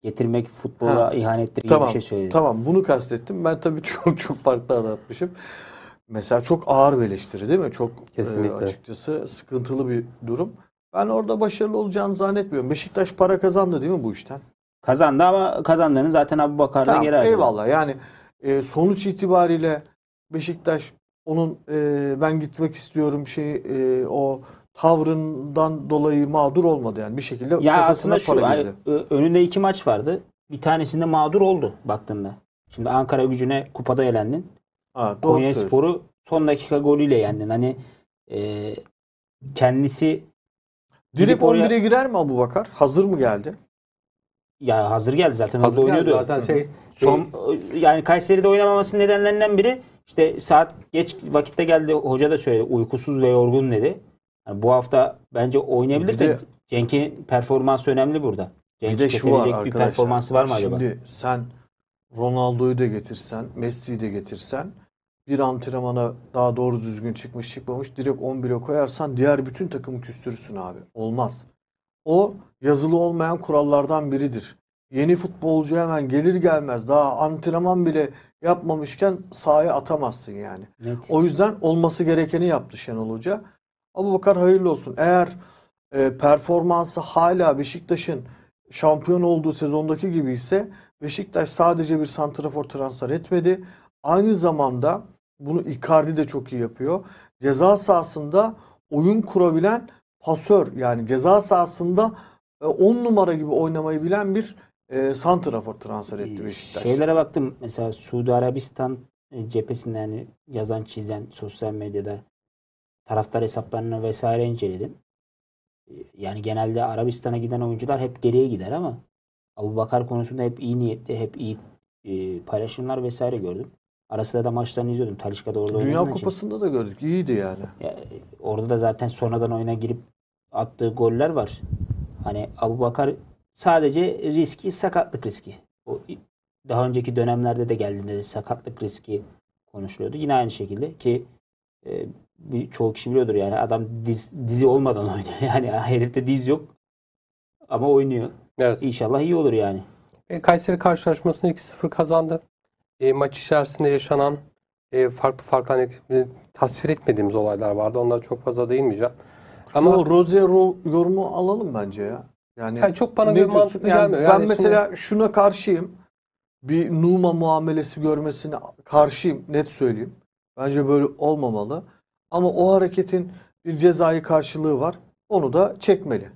getirmek futbola Ha. ihanettir gibi Tamam. bir şey söyledi. Tamam bunu kastettim. Ben tabii çok çok farklı anlatmışım. Mesela çok ağır bir eleştiri değil mi? Çok e, Kesinlikle. açıkçası sıkıntılı bir durum. Ben orada başarılı olacağını zannetmiyorum. Beşiktaş para kazandı değil mi bu işten? Kazandı ama kazandığını zaten Abu Bakar'da Tamam, geri harcadı. eyvallah. Yani e, sonuç itibariyle Beşiktaş onun e, ben gitmek istiyorum şey e, o tavrından dolayı mağdur olmadı yani bir şekilde Ya kasasına aslında şu para girdi. önünde iki maç vardı. bir tanesinde mağdur oldu baktığında. Şimdi Ankara gücüne kupada elendin. Ha, doğru Konya. Spor'u son dakika golüyle yendin. Hani e, kendisi Direkt gidip oraya- 11'e girer mi Abu Bakar? Hazır mı geldi? ya hazır geldi zaten Hazır orada geldi oynuyordu. zaten şey Son yani Kayseri'de oynamamasının nedenlerinden biri işte saat geç vakitte geldi. Hoca da söyledi uykusuz ve yorgun dedi. Yani bu hafta bence oynayabilir Bir de, de- Cenk'in performansı önemli burada. Cenk bir de şu var kesinecek bir arkadaşlar. performansı var mı acaba? Şimdi sen Ronaldo'yu da getirsen, Messi'yi de getirsen bir antrenmana daha doğru düzgün çıkmış çıkmamış direkt 11'e koyarsan diğer bütün takımı küstürürsün abi. Olmaz. O yazılı olmayan kurallardan biridir. Yeni futbolcu hemen gelir gelmez daha antrenman bile yapmamışken sahaya atamazsın yani. Net. O yüzden olması gerekeni yaptı Şenol Hoca. Abu Bakar hayırlı olsun. Eğer e, performansı hala Beşiktaş'ın şampiyon olduğu sezondaki gibi ise Beşiktaş sadece bir santrafor transfer etmedi. Aynı zamanda bunu Icardi de çok iyi yapıyor. Ceza sahasında oyun kurabilen pasör yani ceza sahasında 10 numara gibi oynamayı bilen bir e, santrafor transfer etti Beşiktaş. Şeylere baktım mesela Suudi Arabistan e, cephesinde yani yazan çizen sosyal medyada taraftar hesaplarını vesaire inceledim. E, Yani genelde Arabistan'a giden oyuncular hep geriye gider ama Abu Bakar konusunda hep iyi niyetli, hep iyi e, paylaşımlar vesaire gördüm. Arasında da maçlarını izliyordum. Talişka'da orada Dünya oynadığı için. Kupası'nda da gördük. İyiydi yani. Ya, orada da zaten sonradan oyuna girip attığı goller var. Hani Abu Bakar sadece riski sakatlık riski. O daha önceki dönemlerde de geldiğinde de sakatlık riski konuşuluyordu. Yine aynı şekilde ki e, bir, çoğu kişi biliyordur yani adam diz, dizi olmadan oynuyor. Yani herifte diz yok ama oynuyor. evet. İnşallah iyi olur yani. E, Kayseri karşılaşmasını 2-0 kazandı. E, maç içerisinde yaşanan e, farklı farklı hani e, tasvir etmediğimiz olaylar vardı. Onlara çok fazla değinmeyeceğim. Ama Ama Rozier yorumu alalım bence ya. Yani Yani çok bana göre mantıklı Yani gelmiyor. Ben Yani mesela şuna karşıyım. Bir Numa muamelesi görmesine karşıyım. Net söyleyeyim. Bence böyle olmamalı. Ama o hareketin bir cezai karşılığı var. Onu da çekmeli.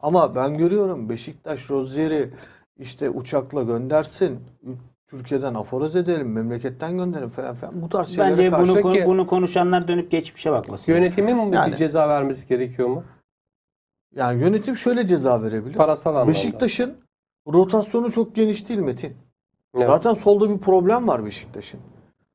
Ama ben görüyorum Beşiktaş Rozier'i işte uçakla göndersin. Türkiye'den aforoz edelim, memleketten gönderin falan falan. Bu tarz şeylere Bence karşı bunu, konu- bunu konuşanlar dönüp geçmişe bakmasın. yönetimin mi Yani- bir ceza vermesi gerekiyor mu? yani yönetim şöyle ceza verebilir. Parasal anlamda. Beşiktaş'ın rotasyonu çok geniş değil Metin. Evet. Zaten solda bir problem var Beşiktaş'ın.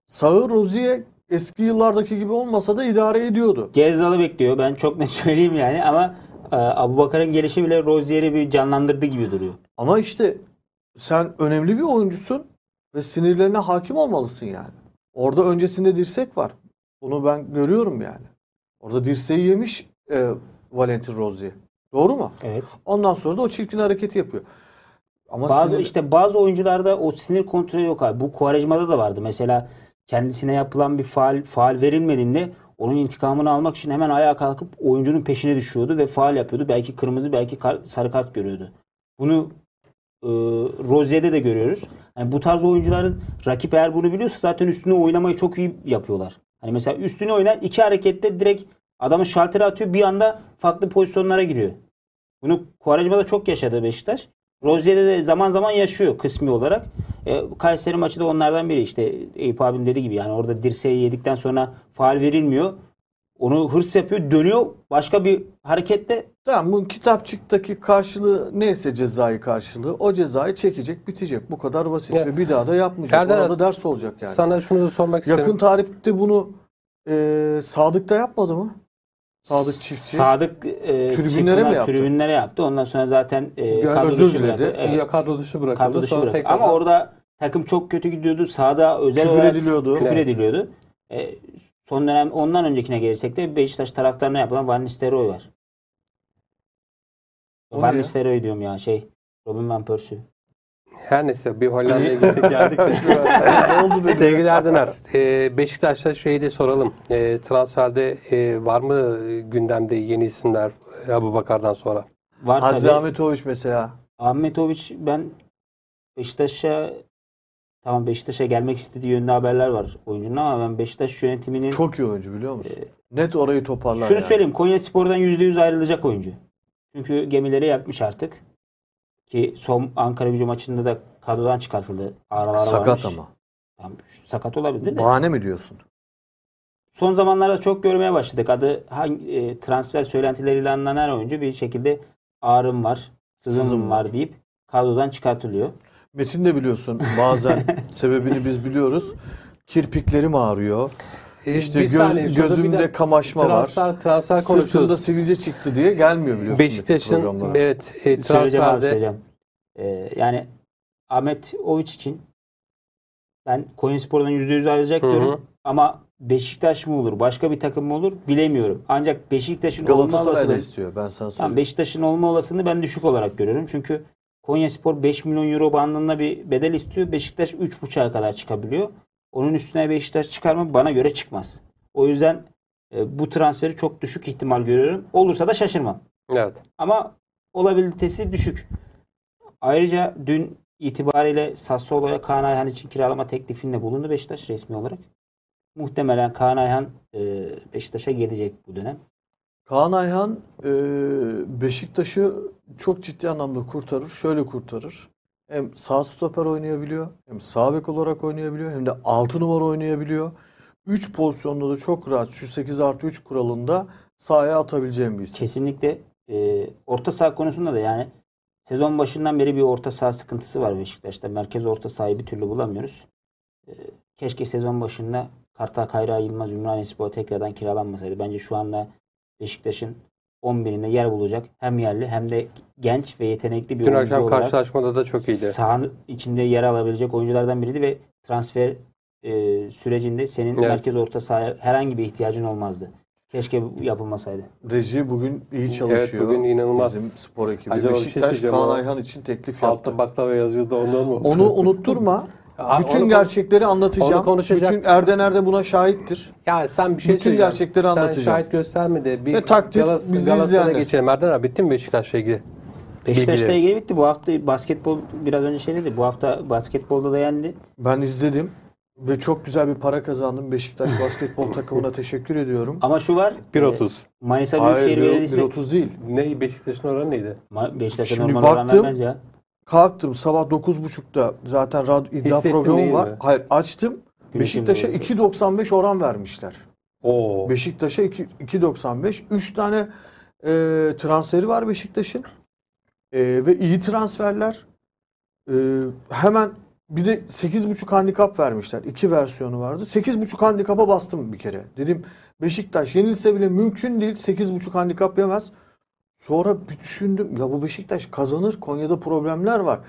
Sağı Rozier eski yıllardaki gibi olmasa da idare ediyordu. Gezzal'ı bekliyor. Ben çok net söyleyeyim yani ama e, Abu Bakar'ın gelişi bile Rozier'i bir canlandırdı gibi duruyor. Ama işte sen önemli bir oyuncusun ve sinirlerine hakim olmalısın yani. Orada öncesinde dirsek var. Bunu ben görüyorum yani. Orada dirseği yemiş e, Valentin Rozier. Doğru mu? Evet. Ondan sonra da o çirkin hareketi yapıyor. Ama Bazı sinir- işte bazı oyuncularda o sinir kontrolü yok abi. Bu Quaresma'da da vardı. Mesela kendisine yapılan bir faal faal verilmediğinde onun intikamını almak için hemen ayağa kalkıp oyuncunun peşine düşüyordu ve faal yapıyordu. Belki kırmızı belki kar- sarı kart görüyordu. Bunu e, Rozier'de de görüyoruz. Yani bu tarz oyuncuların rakip eğer bunu biliyorsa zaten üstüne oynamayı çok iyi yapıyorlar. Hani mesela üstüne oynar iki harekette direkt adamı şaltere atıyor bir anda farklı pozisyonlara giriyor. Bunu Quaresma'da çok yaşadı Beşiktaş. Rozier'de de zaman zaman yaşıyor kısmi olarak. E, Kayseri maçı da onlardan biri işte Eyüp abim dediği gibi yani orada dirseği yedikten sonra faal verilmiyor. Onu hırs yapıyor dönüyor başka bir harekette Tamam bu kitapçıktaki karşılığı neyse cezai karşılığı o cezayı çekecek bitecek. Bu kadar basit Ya, ve bir daha da yapmayacak. Erdem Orada ders olacak yani. Sana şunu da sormak isterim. Yakın tarihte bunu e, Sadık'ta yapmadı mı? Sadık Çiftçi. Sadık e, Tribünlere mi yaptı? Tribünlere yaptı. Ondan sonra zaten e, Yani kadro özür dışı diledi. bıraktı. Evet, Ya kadro dışı bırakıldı. kadro dışı bıraktı. Ama orada takım çok kötü gidiyordu. Sahada özel Küfür olarak ediliyordu. küfür Evet. ediliyordu. E, son dönem ondan öncekine gelirsek de Beşiktaş taraftarına yapılan Van Nistelrooy var. O Van? Nistelrooy diyorum ya şey Robin Van Persie. Her neyse bir Hollanda'ya gittik geldik ne oldu dedi. Sevgili Erdener, e, Beşiktaş'ta şeyi de soralım. E, transferde e, var mı gündemde yeni isimler e, Abu Bakar'dan sonra? Var Hazri tabii. Ahmetoviç mesela. Ahmetoviç ben Beşiktaş'a tamam Beşiktaş'a gelmek istediği yönde haberler var oyuncunun ama ben Beşiktaş yönetiminin Çok iyi oyuncu biliyor musun? Net orayı toparlar Şunu yani. söyleyeyim. Konya Spor'dan %100 ayrılacak oyuncu. Çünkü gemileri yakmış artık. Ki son Ankara gücü maçında da kadrodan çıkartıldı. Aralar Sakat varmış. ama. Tamam, sakat olabilir de. Bahane mi diyorsun? Son zamanlarda çok görmeye başladık. Adı hangi e, transfer söylentileriyle anılan her oyuncu bir şekilde ağrım var, sızım, Sızım var. var. deyip kadrodan çıkartılıyor. Metin de biliyorsun bazen sebebini biz biliyoruz. Kirpiklerim ağrıyor. E, İşte bir göz, saniye, bir gözümde de kamaşma var. transfer, transfer Sırtımda sivilce çıktı diye gelmiyor biliyorsun. Beşiktaş'ın evet e, transferde söyleyeceğim. E, yani Ahmet Oviç için ben Konyaspor'dan %100 ayrılacak Hı hı. diyorum. Ama Beşiktaş mı olur, başka bir takım mı olur bilemiyorum. Ancak Beşiktaş'ın olma Galatasaray da olasılığı istiyor ben sana söyleyeyim. Beşiktaş'ın olma olasılığını ben düşük olarak görüyorum. Çünkü Konyaspor 5 milyon euro bandında bir bedel istiyor. Beşiktaş 3,5'a kadar çıkabiliyor. Onun üstüne Beşiktaş çıkar mı? Bana göre çıkmaz. O yüzden e, bu transferi çok düşük ihtimal görüyorum. Olursa da şaşırmam. evet. Ama olabilitesi düşük. Ayrıca dün itibariyle Sassuolo'ya Kaan Ayhan için kiralama teklifinde bulundu Beşiktaş resmi olarak. Muhtemelen Kaan Ayhan e, Beşiktaş'a gelecek bu dönem. Kaan Ayhan e, Beşiktaş'ı çok ciddi anlamda kurtarır. Şöyle kurtarır. Hem sağ stoper oynayabiliyor, hem sağ bek olarak oynayabiliyor, hem de 6 numara oynayabiliyor. 3 pozisyonda da çok rahat şu 8 artı 3 kuralında sahaya atabileceğim bir isim. Kesinlikle e, orta saha konusunda da yani sezon başından beri bir orta saha sıkıntısı var Beşiktaş'ta. Merkez orta sahayı bir türlü bulamıyoruz. E, keşke sezon başında Kartal Kayra Yılmaz Ümraniyespor'a tekrardan kiralanmasaydı. Bence şu anda Beşiktaş'ın 11'inde yer bulacak. Hem yerli hem de genç ve yetenekli bir Dün oyuncu akşam olarak karşılaşmada da çok iyiydi. sahanın içinde yer alabilecek oyunculardan biriydi ve transfer e, sürecinde senin Evet. merkez orta sahaya herhangi bir ihtiyacın olmazdı. Keşke yapılmasaydı. Reji bugün iyi çalışıyor. bugün inanılmaz. Bizim spor ekibi. Acaba şey Beşiktaş söyleyeceğim Kaan Ayhan için teklif yaptı. Altta baklava yazıyordu ondan mı? Onu unutturma. Abi Bütün onu- gerçekleri anlatacağım. onu konuşacak- Bütün Erdener de buna şahittir. Ya sen bir şey Bütün söyleyeceğim. gerçekleri Sen anlatacağım. şahit gösterme de bir Ve takdir Galas- bizi Galatasaray'a izleyenler. geçelim. Erden abi bitti mi Beşiktaş'la ilgili? Beşiktaş'la Bilgileri. ilgili bitti. Bu hafta basketbol biraz önce şey dedi. Bu hafta basketbolda da yendi. Ben izledim ve çok güzel bir para kazandım. Beşiktaş basketbol takımına teşekkür ediyorum. Ama şu var. 1.30. e, Manisa Hayır Büyükşehir bir- Belediyesi 1.30 değil. Ne Beşiktaş'ın oranı neydi? Ma- Beşiktaş'a Şimdi normal oran baktım. vermez ya. Kalktım sabah 9.30'da zaten radyo iddia Hissettin programı değil var. mi? Hayır açtım. Gün Beşiktaş'a içinde 2.95 oran vermişler. Oo. Beşiktaş'a 2 2.95. 3 tane e, transferi var Beşiktaş'ın. E, ve iyi transferler. E, hemen bir de 8.5 handikap vermişler. İki versiyonu vardı. 8.5 handikapa bastım bir kere. Dedim Beşiktaş yenilse bile mümkün değil. 8.5 handikap yemez. Sonra bir düşündüm. Ya bu Beşiktaş kazanır. Konya'da problemler var.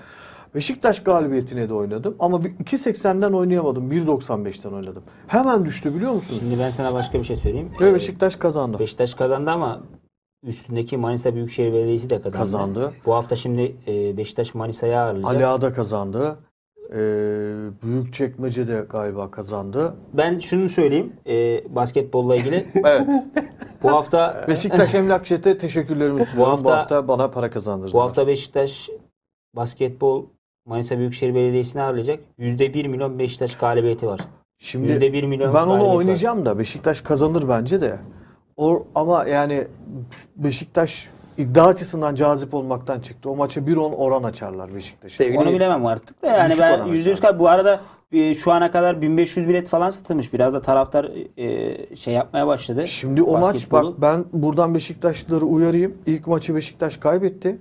Beşiktaş galibiyetine de oynadım. Ama bir 2.80'den oynayamadım. 1.95'ten oynadım. Hemen düştü biliyor musunuz? Şimdi ben sana başka bir şey söyleyeyim. Ve Beşiktaş kazandı. Beşiktaş kazandı ama üstündeki Manisa Büyükşehir Belediyesi de kazandı. Kazandı. Bu hafta şimdi e, Beşiktaş Manisa'ya ağırlayacak. Ali Ağa da kazandı. Ee, Büyükçekmece de galiba kazandı. Ben şunu söyleyeyim e, basketbolla ilgili. Evet. bu hafta Beşiktaş Emlak Çet'e teşekkürlerimi sunuyorum. Bu hafta, hafta- bana para kazandırdılar. bu hafta Beşiktaş basketbol Manisa Büyükşehir Belediyesi'ni ağırlayacak. %1 milyon Beşiktaş galibiyeti var. Şimdi %1 milyon ben onu galibiyet var. oynayacağım da Beşiktaş kazanır bence de. O, ama yani Beşiktaş iddia açısından cazip olmaktan çıktı. O maça 1-10 oran açarlar Beşiktaş'a. Sevgili- Onu bilemem artık da yani Düşük ben oran %100 aşağı. kal- bu arada e, şu ana kadar 1500 bilet falan satılmış. Biraz da taraftar e, şey yapmaya başladı. Şimdi o maç bak ben buradan Beşiktaşlıları uyarayım. İlk maçı Beşiktaş kaybetti.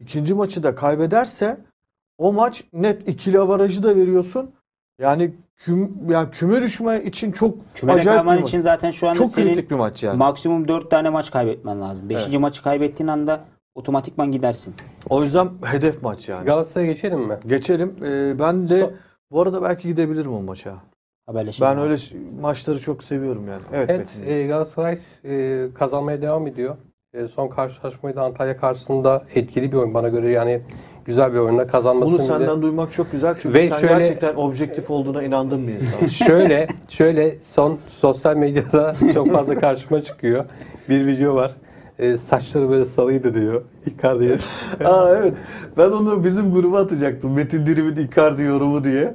İkinci maçı da kaybederse o maç net ikili avarajı da veriyorsun. Yani küm, ya küme düşme için çok Kümede acayip bir kalman maç. için zaten şu anda Çok senin kritik bir maç yani. maksimum 4 tane maç kaybetmen lazım. 5. maçı kaybettiğin anda otomatikman gidersin. O yüzden hedef maç yani. Galatasaray'a geçelim mi? Geçelim. Ee, ben de So- bu arada belki gidebilirim o maça. Haberleşelim. Ben öyle ş- maçları çok seviyorum yani. Evet, Evet, Metin. e, Galatasaray e, kazanmaya devam ediyor. E, son karşılaşmayı da Antalya karşısında etkili bir oyun bana göre yani güzel bir oyunla kazanmasını Bunu bile- senden duymak çok güzel çünkü Ve sen şöyle- gerçekten objektif olduğuna inandığım bir insan. şöyle şöyle son sosyal medyada çok fazla karşıma çıkıyor. Bir video var. E, saçları böyle salıydı diyor. Icardi'ye. Aa evet. Ben onu bizim gruba atacaktım. Metin Dirim'in Icardi yorumu diye.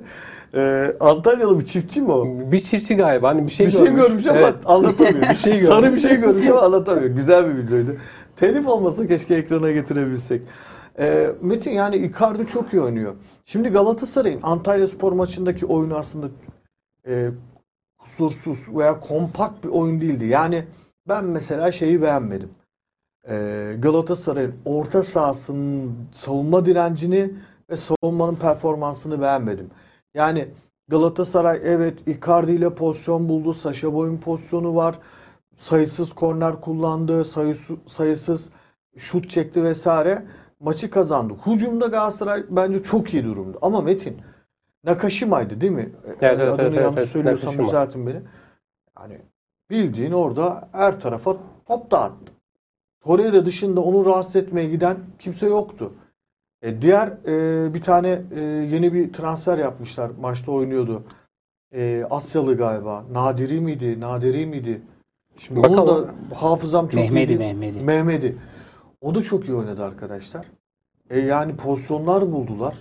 Ee, Antalyalı bir çiftçi mi o? bir çiftçi galiba hani bir şey Bir şey görmüş ama Evet. anlatamıyor. Bir şey Sarı görmüş. bir şey görmüş ama anlatamıyor. Güzel bir videoydu. Telif olmasa keşke ekrana getirebilsek. Ee, Metin yani Icardi çok iyi oynuyor. Şimdi Galatasaray'ın Antalya Spor maçındaki oyunu aslında e, kusursuz veya kompakt bir oyun değildi. Yani ben mesela şeyi beğenmedim. Ee, Galatasaray'ın orta sahasının savunma direncini ve savunmanın performansını beğenmedim. Yani Galatasaray evet Icardi ile pozisyon buldu. Saşa Boy'un pozisyonu var. Sayısız korner kullandı. Sayısı, sayısız şut çekti vesaire. Maçı kazandı. Hucumda Galatasaray bence çok iyi durumda. Ama Metin Nakashima'ydı değil mi? Evet, evet, Adını evet, yanlış evet, söylüyorsam Nakashima. düzeltin beni. Yani bildiğin orada her tarafa top dağıttı. Torreira dışında onu rahatsız etmeye giden kimse yoktu. E, diğer e, bir tane e, yeni bir transfer yapmışlar. Maçta oynuyordu. E, Asyalı galiba. Nadiri miydi? Nadiri miydi? Şimdi onun Bakalım. da hafızam çok iyi Mehmedi değil. Mehmedi. Mehmedi. O da çok iyi oynadı arkadaşlar. E, yani pozisyonlar buldular.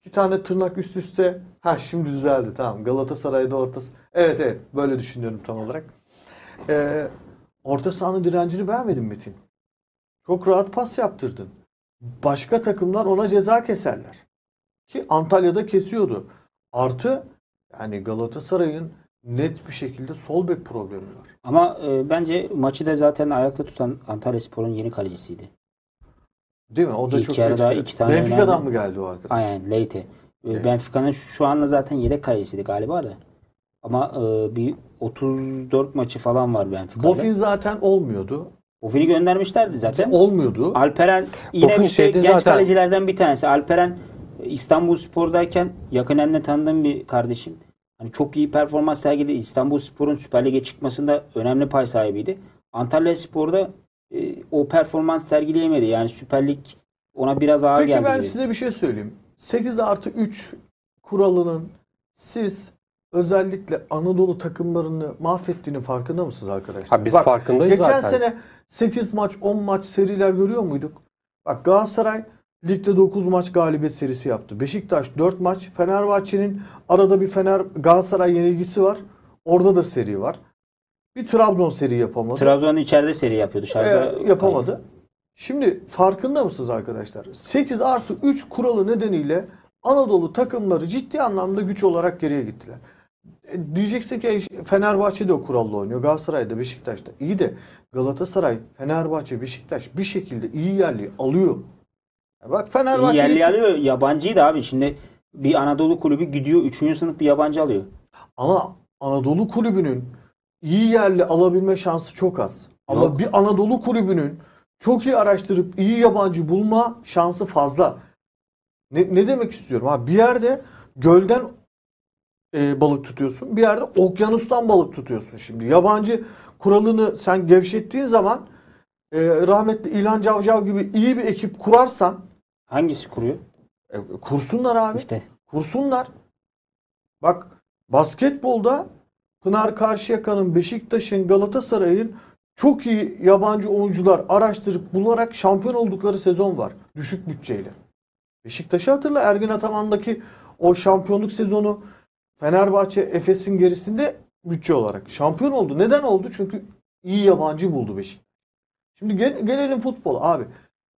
İki tane tırnak üst üste. Ha şimdi düzeldi tamam. Galatasaray'da ortası. Evet evet böyle düşünüyorum tam olarak. E, orta sahanın direncini beğenmedim Metin. Çok rahat pas yaptırdın. Başka takımlar ona ceza keserler. Ki Antalya'da kesiyordu. Artı yani Galatasaray'ın net bir şekilde sol bek problemi var. Ama e, bence maçı da zaten ayakta tutan Antalya Spor'un yeni kalecisiydi. Değil mi? O da İlk çok yarıda iki tane Benfica'dan önemli- mı geldi o arkadaş? Aynen Leite. E, Evet. Benfica'nın şu anda zaten yedek kalecisiydi galiba da. Ama e, bir 34 maçı falan var Benfica'da. Bofin zaten olmuyordu. Boffin'i göndermişlerdi zaten. Olmuyordu. Alperen yine Bofin bir şey, genç zaten. kalecilerden bir tanesi. Alperen e, İstanbul Spor'dayken yakından da tanıdığım bir kardeşim. Hani çok iyi performans sergiledi. İstanbul Spor'un Süper Lig'e çıkmasında önemli pay sahibiydi. Antalya Spor'da e, o performans sergileyemedi. Yani Süper Lig ona biraz ağır Peki geldi. ben gibi. size bir şey söyleyeyim. 8 artı 3 kuralının siz özellikle Anadolu takımlarını mahvettiğinin farkında mısınız arkadaşlar? Ha, biz Bak, farkındayız Geçen zaten. sene 8 maç 10 maç seriler görüyor muyduk? Bak Galatasaray ligde 9 maç galibiyet serisi yaptı. Beşiktaş 4 maç. Fenerbahçe'nin arada bir Fener Galatasaray yenilgisi var. Orada da seri var. Bir Trabzon seri yapamadı. Trabzon içeride seri yapıyordu. Dışarıda Ee, yapamadı. Şimdi farkında mısınız arkadaşlar? 8 artı 3 kuralı nedeniyle Anadolu takımları ciddi anlamda güç olarak geriye gittiler. Diyeceksin ki Fenerbahçe de o kuralla oynuyor. Galatasaray'da, Beşiktaş'ta. İyi de Galatasaray, Fenerbahçe, Beşiktaş bir şekilde iyi yerliği alıyor. Ya Bak İyi Fenerbahçe yerli alıyor. Yabancıydı abi. Şimdi bir Anadolu kulübü gidiyor 3. sınıf bir yabancı alıyor. ama Anadolu kulübünün iyi yerli alabilme şansı çok az. Ama Yok. bir Anadolu kulübünün çok iyi araştırıp iyi yabancı bulma şansı fazla. Ne, ne demek istiyorum? Ha, bir yerde gölden e, balık tutuyorsun. Bir yerde okyanustan balık tutuyorsun şimdi. Yabancı kuralını sen gevşettiğin zaman e, rahmetli İlhan Cavcav gibi iyi bir ekip kurarsan Hangisi kuruyor? e, kursunlar abi. İşte Kursunlar. Bak basketbolda Pınar Karşıyaka'nın, Beşiktaş'ın, Galatasaray'ın çok iyi yabancı oyuncular araştırıp bularak şampiyon oldukları sezon var. Düşük bütçeyle. Beşiktaş'ı hatırla Ergin Ataman'daki o şampiyonluk sezonu Fenerbahçe Efes'in gerisinde bütçe olarak şampiyon oldu. Neden oldu? Çünkü iyi yabancı buldu Beşiktaş. Şimdi gel- gelelim futbol abi.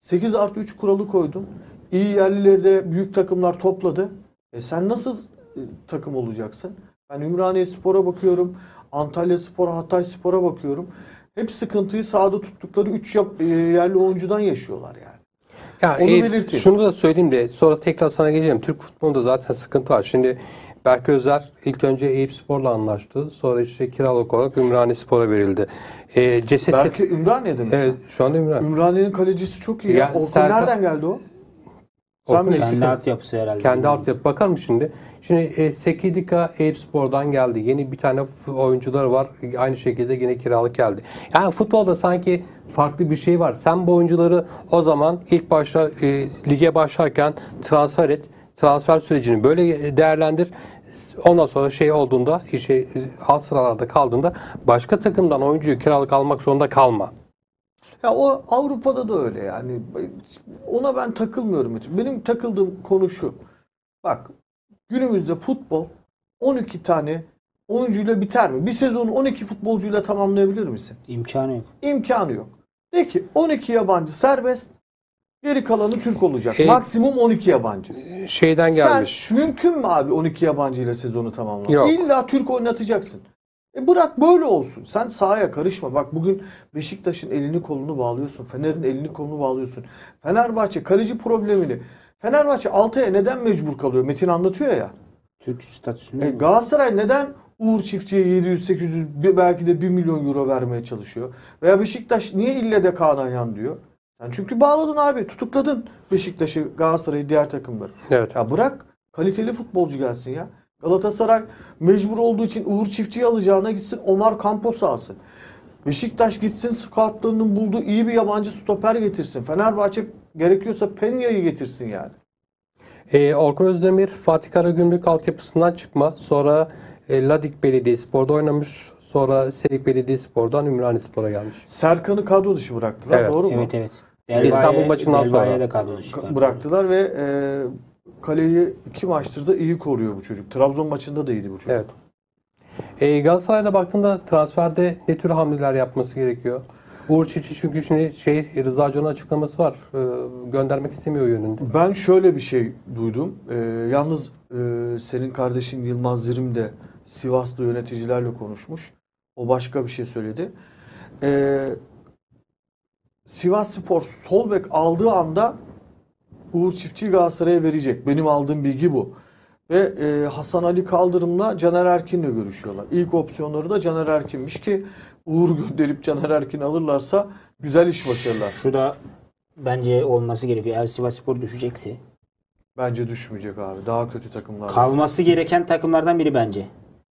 8 artı 3 kuralı koydun. İyi yerlileri de büyük takımlar topladı. E sen nasıl e, takım olacaksın? Ben Ümraniye Spor'a bakıyorum. Antalya Spor'a, Hatay Spor'a bakıyorum. Hep sıkıntıyı sahada tuttukları 3 yerli oyuncudan yaşıyorlar yani. Ya, Onu e, belirteyim. Şunu da söyleyeyim de sonra tekrar sana geleceğim. Türk futbolunda zaten sıkıntı var. Şimdi Berk Özer ilk önce Eyüp Spor'la anlaştı. Sonra işte kiralık olarak Ümraniye Spor'a verildi. E, CSS Belki Ümraniye'de mi? evet, şu anda Ümraniye. Ümraniye'nin kalecisi çok iyi. Ya, Ya Orkun Serdar- nereden geldi o? Sen bilirsin. kendi altyapısı herhalde. Kendi altyapı bakar mı şimdi? Şimdi e, Sekidika Eyüp Spor'dan geldi. Yeni bir tane oyuncuları var. Aynı şekilde yine kiralık geldi. Yani futbolda sanki farklı bir şey var. Sen bu oyuncuları o zaman ilk başta e, lige başlarken transfer et. Transfer sürecini böyle değerlendir. Ondan sonra şey olduğunda, şey, alt sıralarda kaldığında başka takımdan oyuncuyu kiralık almak zorunda kalma. Ya o Avrupa'da da öyle yani. Ona ben takılmıyorum. Benim takıldığım konu şu. Bak günümüzde futbol 12 tane oyuncuyla biter mi? Bir sezonu 12 futbolcuyla tamamlayabilir misin? İmkanı yok. İmkanı yok. De ki 12 yabancı serbest. Geri kalanı Türk olacak. E, Maksimum 12 yabancı. Şeyden gelmiş. Sen mümkün mü abi 12 yabancı ile sezonu tamamlamak? Yok. İlla Türk oynatacaksın. E bırak böyle olsun. Sen sahaya karışma. Bak bugün Beşiktaş'ın elini kolunu bağlıyorsun. Fener'in elini kolunu bağlıyorsun. Fenerbahçe kaleci problemini. Fenerbahçe Altay'a neden mecbur kalıyor? Metin anlatıyor ya. Türk statüsünde E, Galatasaray neden Uğur Çiftçi'ye 700-800 bir- belki de 1 milyon euro vermeye çalışıyor? Veya Beşiktaş niye ille de Kaan Ayhan diyor? Sen çünkü bağladın abi. Tutukladın Beşiktaş'ı, Galatasaray'ı, diğer takımları. Evet. Ya bırak kaliteli futbolcu gelsin ya. Galatasaray mecbur olduğu için Uğur Çiftçi'yi alacağına gitsin Omar Campos'u alsın. Beşiktaş gitsin scoutlarının bulduğu iyi bir yabancı stoper getirsin. Fenerbahçe gerekiyorsa Penya'yı getirsin yani. Ee, Orkun Özdemir Fatih Karagümrük altyapısından çıkma. Sonra e, Ladik Belediyespor'da oynamış. Sonra Serik Belediyespor'dan Ümraniyespor'a gelmiş. Serkan'ı kadro dışı bıraktılar. Evet. Doğru mu? Evet evet. İstanbul maçından sonra. de kadro bıraktılar ve e, kaleyi iki maçtır da iyi koruyor bu çocuk. Trabzon maçında da iyiydi bu çocuk. Evet. Ee, Galatasaray'da baktığında transferde ne tür hamleler yapması gerekiyor? Uğur Çiftçi çünkü şimdi şey Rıza Can'ın açıklaması var. Ee, göndermek istemiyor yönünde. Ben şöyle bir şey duydum. Ee, yalnız e, senin kardeşin Yılmaz Zirim de Sivaslı yöneticilerle konuşmuş. O başka bir şey söyledi. Ee, Sivas Spor sol bek aldığı anda Uğur Çiftçi Galatasaray'a verecek. Benim aldığım bilgi bu. Ve e, Hasan Ali Kaldırım'la Caner Erkin'le görüşüyorlar. İlk opsiyonları da Caner Erkin'miş ki Uğur gönderip Caner Erkin alırlarsa güzel iş başarılar. Şu da bence olması gerekiyor. Eğer Sivasspor düşecekse. Bence düşmeyecek abi. Daha kötü takımlar. var. Kalması gereken takımlardan biri bence.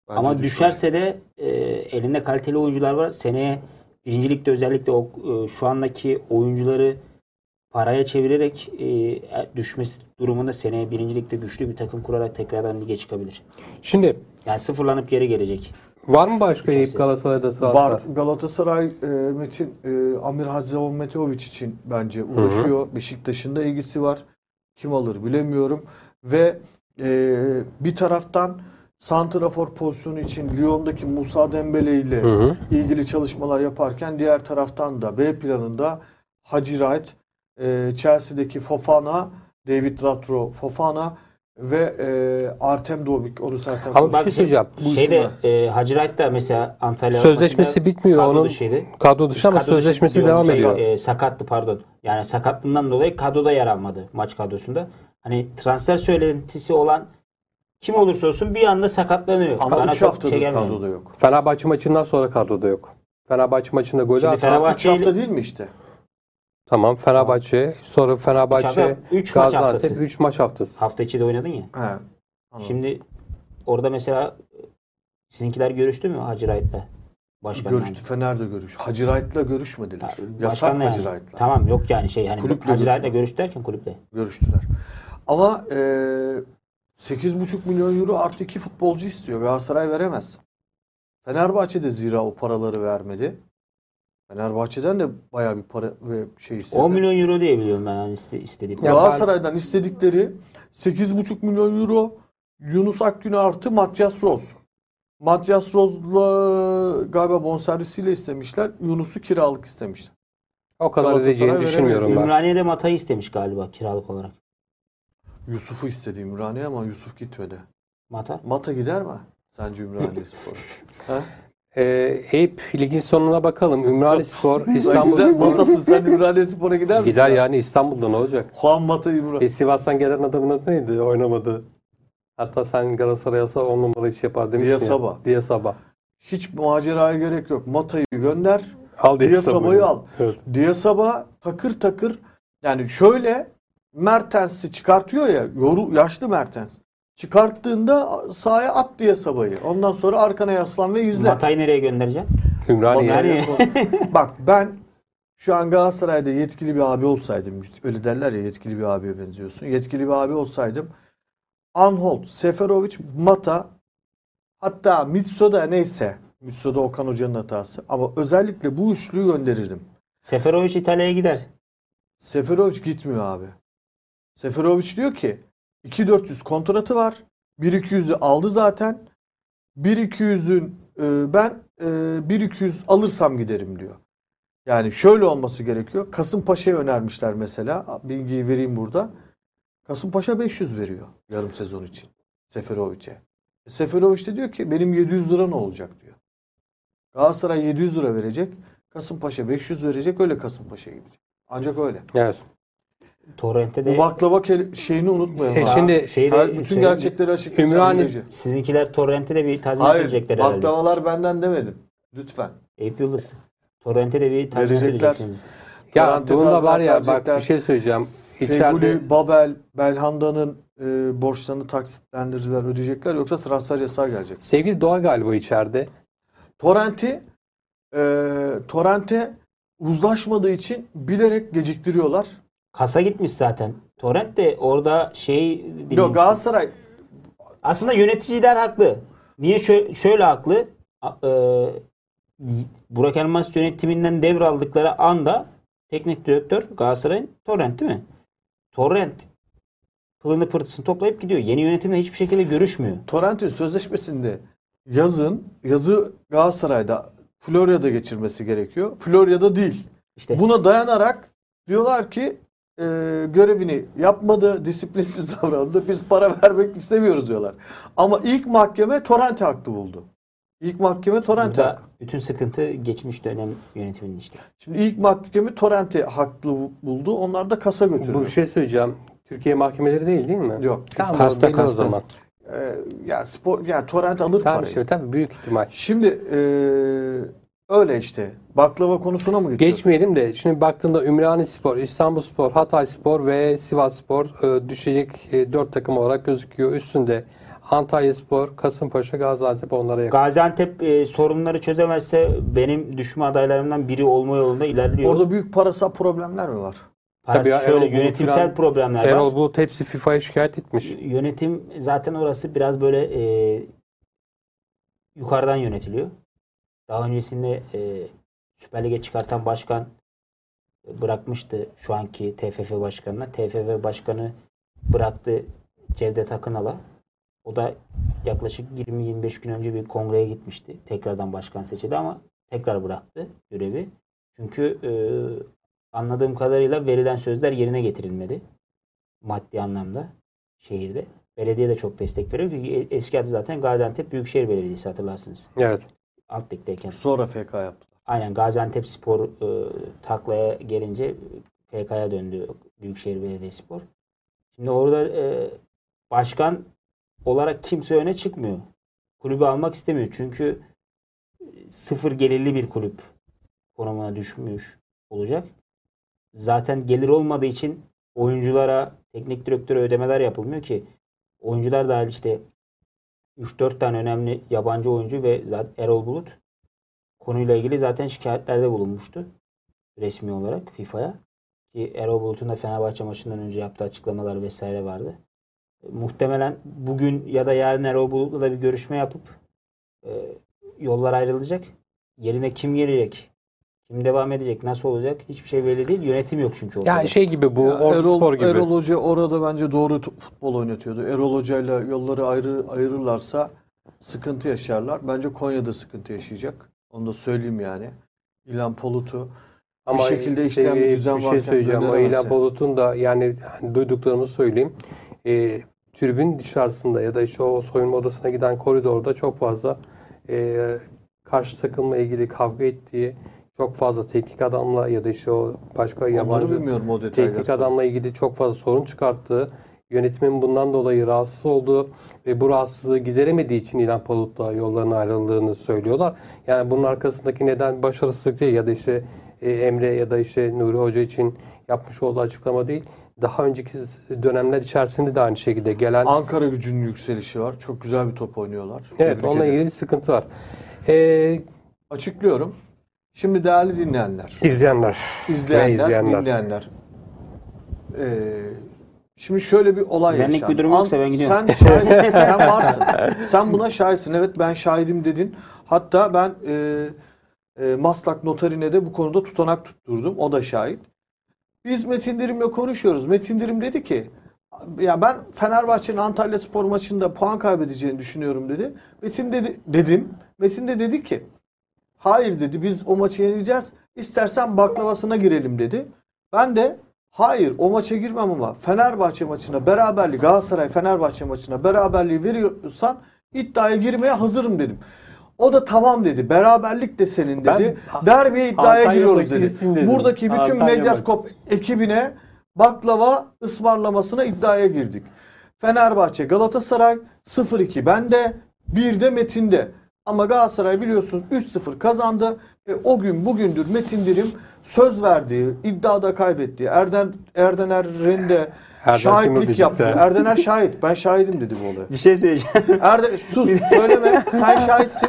Bence Ama düşmez. düşerse de e, elinde kaliteli oyuncular var. Seneye birincilikte özellikle o e, şu andaki oyuncuları paraya çevirerek e, düşmesi durumunda seneye birincilikte güçlü bir takım kurarak tekrardan lige çıkabilir. Şimdi Yani sıfırlanıp geri gelecek. var mı başka. Eyüp Galatasaray'da transfer? Var. Galatasaray e, Metin e, Amir Hadzamovmetovic için bence uğraşıyor. Beşiktaş'ın da ilgisi var. Kim alır bilemiyorum. Ve e, bir taraftan Santrafor pozisyonu için Lyon'daki Musa Dembele ile Hı hı. ilgili çalışmalar yaparken diğer taraftan da B planında Hacı Wright, e, Chelsea'deki Fofana, David Ratro Fofana ve e, Artem Dobik. Onu zaten Ama Bak, şey söyleyeceğim. Bu Şeyde e, Hacı Wright da mesela Antalya Sözleşmesi bitmiyor kadro onun. dışıydı. Kadro dışı ama Kadro dışı sözleşmesi diyorum, devam şey, ediyor. e, sakattı pardon. Yani sakatlığından dolayı kadroda yer almadı maç kadrosunda. Hani transfer söylentisi olan kim olursa olsun bir anda sakatlanıyor. ama Bana 3 çok haftadır şey gelmiyor. kadroda yok. Fenerbahçe maçından sonra kadroda yok. Fenerbahçe maçında golü Şimdi atan. Fenerbahçe- 3 hafta değil mi işte? Tamam Fenerbahçe. Sonra Fenerbahçe, Üç hafta- üç maç Gaziantep haftası. 3 maç haftası. Hafta içi de oynadın ya. He. Anladım. Şimdi orada mesela sizinkiler görüştü mü Hacı Wright'la? Başkanla. Görüştü. Fener de görüş. Hacı Wright'la görüşmediler. Ha, Yasak başkanla Hacı yani. Wright'la. Tamam yok yani şey hani Kulüple Hacı görüşme. görüştü derken kulüple. Görüştüler. Ama e, 8,5 milyon euro artı 2 futbolcu istiyor. Galatasaray veremez. Fenerbahçe de zira o paraları vermedi. Fenerbahçe'den de bayağı bir para ve şey istedi. 10 milyon euro diye biliyorum ben hani iste, istediğim. Ya Galatasaray'dan istedikleri 8,5 milyon euro Yunus Akgün artı Matias Rose. Matias Rose'la galiba bonservisiyle istemişler. Yunus'u kiralık istemişler. O kadar veremez. düşünmüyorum ben. Ümraniye'de Mata'yı istemiş galiba kiralık olarak. Yusuf'u istedi Ümraniye ama Yusuf gitmedi. Mata. Mata gider mi? Sence Ümraniye Spor? ha? Ee, Eyüp ligin sonuna bakalım. Ümraniye Spor, İstanbul Spor. Mata'sın sen Ümraniye Spor'a gider misin? Gider yani İstanbul'da ne olacak? Juan Mata İmran. E, Sivas'tan gelen adamın adı neydi? Oynamadı. Hatta sen Galatasaray'a 10 numara iş yapar demiştin ya. Diasaba. Diasaba. Hiç maceraya gerek yok. Mata'yı gönder. Al Diasaba'yı al. Evet. Diasaba takır takır yani şöyle Mertens'i çıkartıyor ya yoru, yaşlı Mertens. Çıkarttığında sahaya at Diasaba'yı. Ondan sonra arkana yaslan ve izle. Mata'yı nereye göndereceksin? Ümraniye. Bak ben şu an Galatasaray'da yetkili bir abi olsaydım öyle derler ya yetkili bir abiye benziyorsun. Yetkili bir abi olsaydım Anholt, Seferovic, Mata hatta Mitso'da neyse Mitso'da Okan Hoca'nın hatası ama özellikle bu üçlüyü gönderirdim. Seferovic İtalya'ya gider. Seferovic gitmiyor abi. Seferovic diyor ki 2400 kontratı var. 1200'ü aldı zaten. 1200'ün e, ben e, 1200 alırsam giderim diyor. Yani şöyle olması gerekiyor. Kasımpaşa'ya önermişler mesela. Bilgiyi vereyim burada. Kasımpaşa 500 veriyor yarım sezon için Seferovic'e. E, Seferovic de diyor ki benim 700 lira ne olacak diyor. Galatasaray 700 lira verecek. Kasımpaşa 500 verecek öyle Kasımpaşa'ya gidecek. Ancak öyle. Evet. Torrent'te Bu de baklava ke- şeyini unutmayalım. E ha. şimdi şey de Her- bütün söyleyeyim. gerçekleri açıklayın. Sadece. sizinkiler Torrent'e de bir tazminat Hayır ödeyecekler herhalde. baklavalar benden demedim. Lütfen. Eyüp Yıldız. Torrent'e de bir tazminat Verecekler. ödeyeceksiniz. Ya bunda var ya bak verecekler. bir şey söyleyeceğim. İçeride Feguli, Babel, Belhanda'nın e, borçlarını taksitlendirdiler, ödeyecekler yoksa transfer yasağı gelecek. sevgili Doğa galiba içeride. Torrent'i e, Torrent'e uzlaşmadığı için bilerek geciktiriyorlar. Kasa gitmiş zaten. Torrent de orada şey dinlemiştim. Yok Galatasaray Aslında yöneticiler haklı. Niye şö- şöyle haklı? E, Burak Elmas yönetiminden devraldıkları anda teknik direktör Galatasaray'ın Torrent değil mi? Torrent pılını pırtısını toplayıp gidiyor. Yeni yönetimle hiçbir şekilde görüşmüyor. Torrent'in sözleşmesinde yazın yazı Galatasaray'da Florya'da geçirmesi gerekiyor. Florya'da değil. İşte Buna dayanarak diyorlar ki e, görevini yapmadı, disiplinsiz davrandı. Biz para vermek istemiyoruz diyorlar. Ama ilk mahkeme Torrent'i haklı buldu. İlk mahkeme Torrent'i burada haklı. bütün sıkıntı geçmiş dönem yönetiminin işte. Şimdi ilk mahkeme Torrent'i haklı buldu. Onlar da kasa götürdü. Bu bir şey söyleyeceğim. Türkiye mahkemeleri değil değil mi? Yok. Tamam, Kasta, kasta. zaman. Ee, ya spor yani Torrent alır Tamam parayı. işte tabii büyük ihtimal. Şimdi e, öyle işte. Baklava konusuna mı geçiyoruz? Geçmeyelim de şimdi baktığında Ümraniye Spor, İstanbul Spor, Hatay Spor ve Sivas Spor e, düşecek e, dört takım olarak gözüküyor. Üstünde Antalya Spor, Kasımpaşa, Gaziantep onlara yakın. Gaziantep e, sorunları çözemezse benim düşme adaylarımdan biri olma yolunda ilerliyor. Orada büyük parasal problemler mi var? Parası Tabii ya, şöyle Erol yönetimsel falan- problemler Erol var. Bulut hepsi FIFA'ya şikayet etmiş. Yönetim zaten orası biraz böyle e, yukarıdan yönetiliyor. Daha öncesinde e, Süper Lig'e çıkartan başkan e, bırakmıştı şu anki TFF başkanına. TFF başkanı bıraktı Cevdet Akınal'a. O da yaklaşık 20-25 gün önce bir kongreye gitmişti. Tekrardan başkan seçildi ama tekrar bıraktı görevi. Çünkü e, anladığım kadarıyla verilen sözler yerine getirilmedi. Maddi anlamda şehirde. Belediye de çok destek veriyor ki eski adı zaten Gaziantep Büyükşehir Belediyesi hatırlarsınız. Evet. Alt ligdeyken. Sonra FK yaptı. Aynen Gaziantep Spor e, taklaya gelince FK'ya döndü Büyükşehir Belediyespor. Şimdi orada e, başkan olarak kimse öne çıkmıyor. Kulübü almak istemiyor. Çünkü e, sıfır gelirli bir kulüp konumuna düşmüş olacak. Zaten gelir olmadığı için oyunculara, teknik direktöre ödemeler yapılmıyor ki oyuncular dahil işte 3-4 tane önemli yabancı oyuncu ve zaten Erol Bulut konuyla ilgili zaten şikayetlerde bulunmuştu resmi olarak FIFA'ya. Ki Erol Bulut'un da Fenerbahçe maçından önce yaptığı açıklamalar vesaire vardı. E, muhtemelen bugün ya da yarın Erol Bulut'la da bir görüşme yapıp e, yollar ayrılacak. Yerine kim gelecek? Kim devam edecek? Nasıl olacak? Hiçbir şey belli değil. Yönetim yok çünkü ortada. Yani şey gibi bu, Ya Ordu Erol, Spor gibi. Erol Hoca orada bence doğru futbol oynatıyordu. Erol Hoca'yla yolları ayrı ayırırlarsa sıkıntı yaşarlar. Bence Konya'da sıkıntı yaşayacak. Onu da söyleyeyim yani. İlhan Polut'u Ama bir şekilde işleyen bir şey- düzen bir şey söyleyeceğim. Ama. İlhan Bulut'un da yani hani duyduklarımı söyleyeyim. E, tribün dışarısında ya da işte o soyunma odasına giden koridorda çok fazla e, karşı takımla ilgili kavga ettiği çok fazla teknik adamla ya da işte o başka yabancı bilmiyorum o teknik adamla ilgili çok fazla sorun çıkarttığı, yönetimin bundan dolayı rahatsız olduğu ve bu rahatsızlığı gideremediği için İlhan Palut'la yollarına ayrıldığını söylüyorlar. Yani bunun arkasındaki neden başarısızlık değil ya da işte e, Emre ya da işte Nuri Hoca için yapmış olduğu açıklama değil. Daha önceki dönemler içerisinde de aynı şekilde gelen Ankara gücünün yükselişi var. Çok güzel bir top oynuyorlar. evet Tebrik onunla ederim. ilgili bir sıkıntı var. Ee, Açıklıyorum. Şimdi değerli dinleyenler, izleyenler, izleyenler, ve izleyenler. dinleyenler. Ee, şimdi şöyle bir olay Benlik yaşandı. bir durum yoksa ben gidiyorum. Sen şahitsin, sen varsın. Sen buna şahitsin. Evet ben şahidim dedin. Hatta ben e, e, Maslak noterine de bu konuda tutanak tutturdum. O da şahit. Biz Metin Dirim'le konuşuyoruz. Metin Dirim dedi ki ya ben Fenerbahçe'nin Antalya Spor maçında puan kaybedeceğini düşünüyorum dedi. Metin dedi dedim. Metin de dedi ki Hayır dedi biz o maçı yeneceğiz. İstersen baklavasına girelim dedi. Ben de hayır o maça girmem ama Fenerbahçe maçına beraberliği Galatasaray Fenerbahçe maçına beraberliği veriyorsan iddiaya girmeye hazırım dedim. O da tamam dedi. Beraberlik de senin dedi. Ben- Derbiye iddiaya Antalya giriyoruz dedi. dedim. Buradaki bütün Antalya Medyaskop ekibine baklava ısmarlamasına iddiaya girdik. Fenerbahçe Galatasaray 0-2 bende, 1 de Metin'de. Ama Galatasaray biliyorsunuz 3-0 kazandı ve o gün bugündür Metin Dirim söz verdiği, iddiada kaybettiği Erden Erdener Rende Erdem şahitlik yaptı. Erdener şahit. Ben şahidim dedi bu olaya. Bir şey söyleyeceğim. Erde sus söyleme sen şahitsin.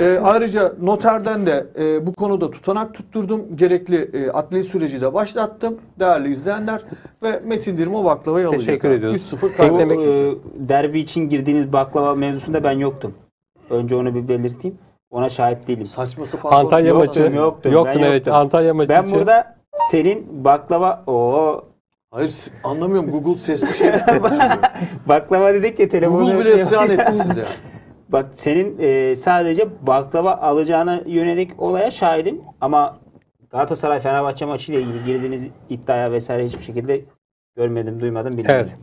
Ee, ayrıca noterden de e, bu konuda tutanak tutturdum. Gerekli e, adli süreci de başlattım. Değerli izleyenler ve Metin Dirim o baklavayı alacak. Teşekkür ediyoruz. 3-0 Bu kaybetmek. e, derbi için girdiğiniz baklava mevzusunda ben yoktum. Önce onu bir belirteyim. Ona şahit değilim. Saçma sapan Antalya maçı yoktum, yoktun ben evet. yoktum. Antalya maçı Ben için. burada senin baklava o Hayır anlamıyorum. Google sesli şeyler baklava dedik ya telefonu Google bile isyan etti size. Bak senin e, sadece baklava alacağına yönelik olaya şahidim ama Galatasaray Fenerbahçe maçıyla ilgili girdiğiniz iddiaya vesaire hiçbir şekilde görmedim, duymadım, bilmiyorum. Evet.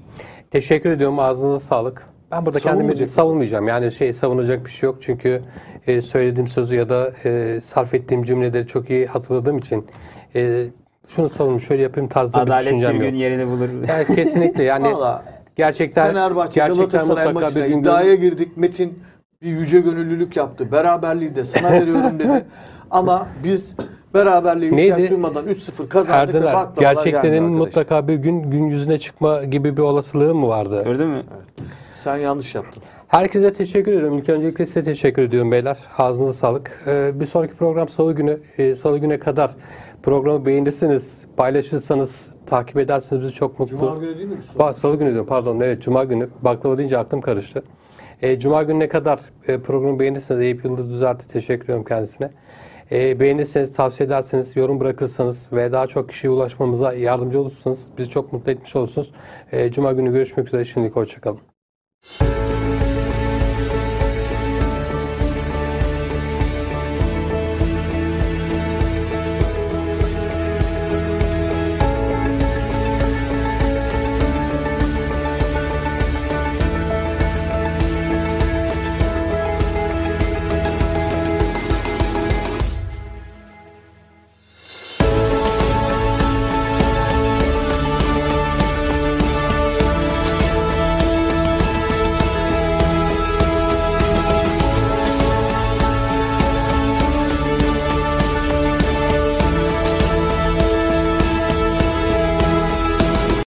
Teşekkür ediyorum. Ağzınıza sağlık. Ben burada kendimi savunmayacağım. Yani şey savunacak bir şey yok. Çünkü e, söylediğim sözü ya da e, sarf ettiğim cümleleri çok iyi hatırladığım için e, şunu savunayım, şöyle yapayım tarzda bir Adalet bir düşüncem gün yok. yerini bulur. Yani kesinlikle yani Valla gerçekten Fenerbahçe gerçekten Galatasaray mutlaka maçına bir gün iddiaya girdik. Metin bir yüce gönüllülük yaptı. Beraberliği de sana veriyorum dedi. Ama biz beraberliği Neydi? duymadan 3-0 kazandık Erdener gerçeklerin mutlaka bir gün gün yüzüne çıkma gibi bir olasılığı mı vardı? Gördün mü? Sen yanlış yaptın. Herkese teşekkür ediyorum. İlk öncelikle size teşekkür ediyorum beyler. Ağzınıza sağlık. Ee, bir sonraki program Salı günü. Ee, Salı güne kadar programı beğenirsiniz, paylaşırsanız, takip ederseniz bizi çok mutlu. Cuma günü değil mi? Ba- Salı günü diyorum pardon. Evet Cuma günü. Baklava deyince aklım karıştı. Ee, Cuma gününe kadar e, programı beğenirseniz Eyüp Yıldız Düzelt'e teşekkür ediyorum kendisine. Ee, beğenirseniz, tavsiye ederseniz, yorum bırakırsanız ve daha çok kişiye ulaşmamıza yardımcı olursanız bizi çok mutlu etmiş olursunuz. Ee, Cuma günü görüşmek üzere. Şimdilik hoşçakalın.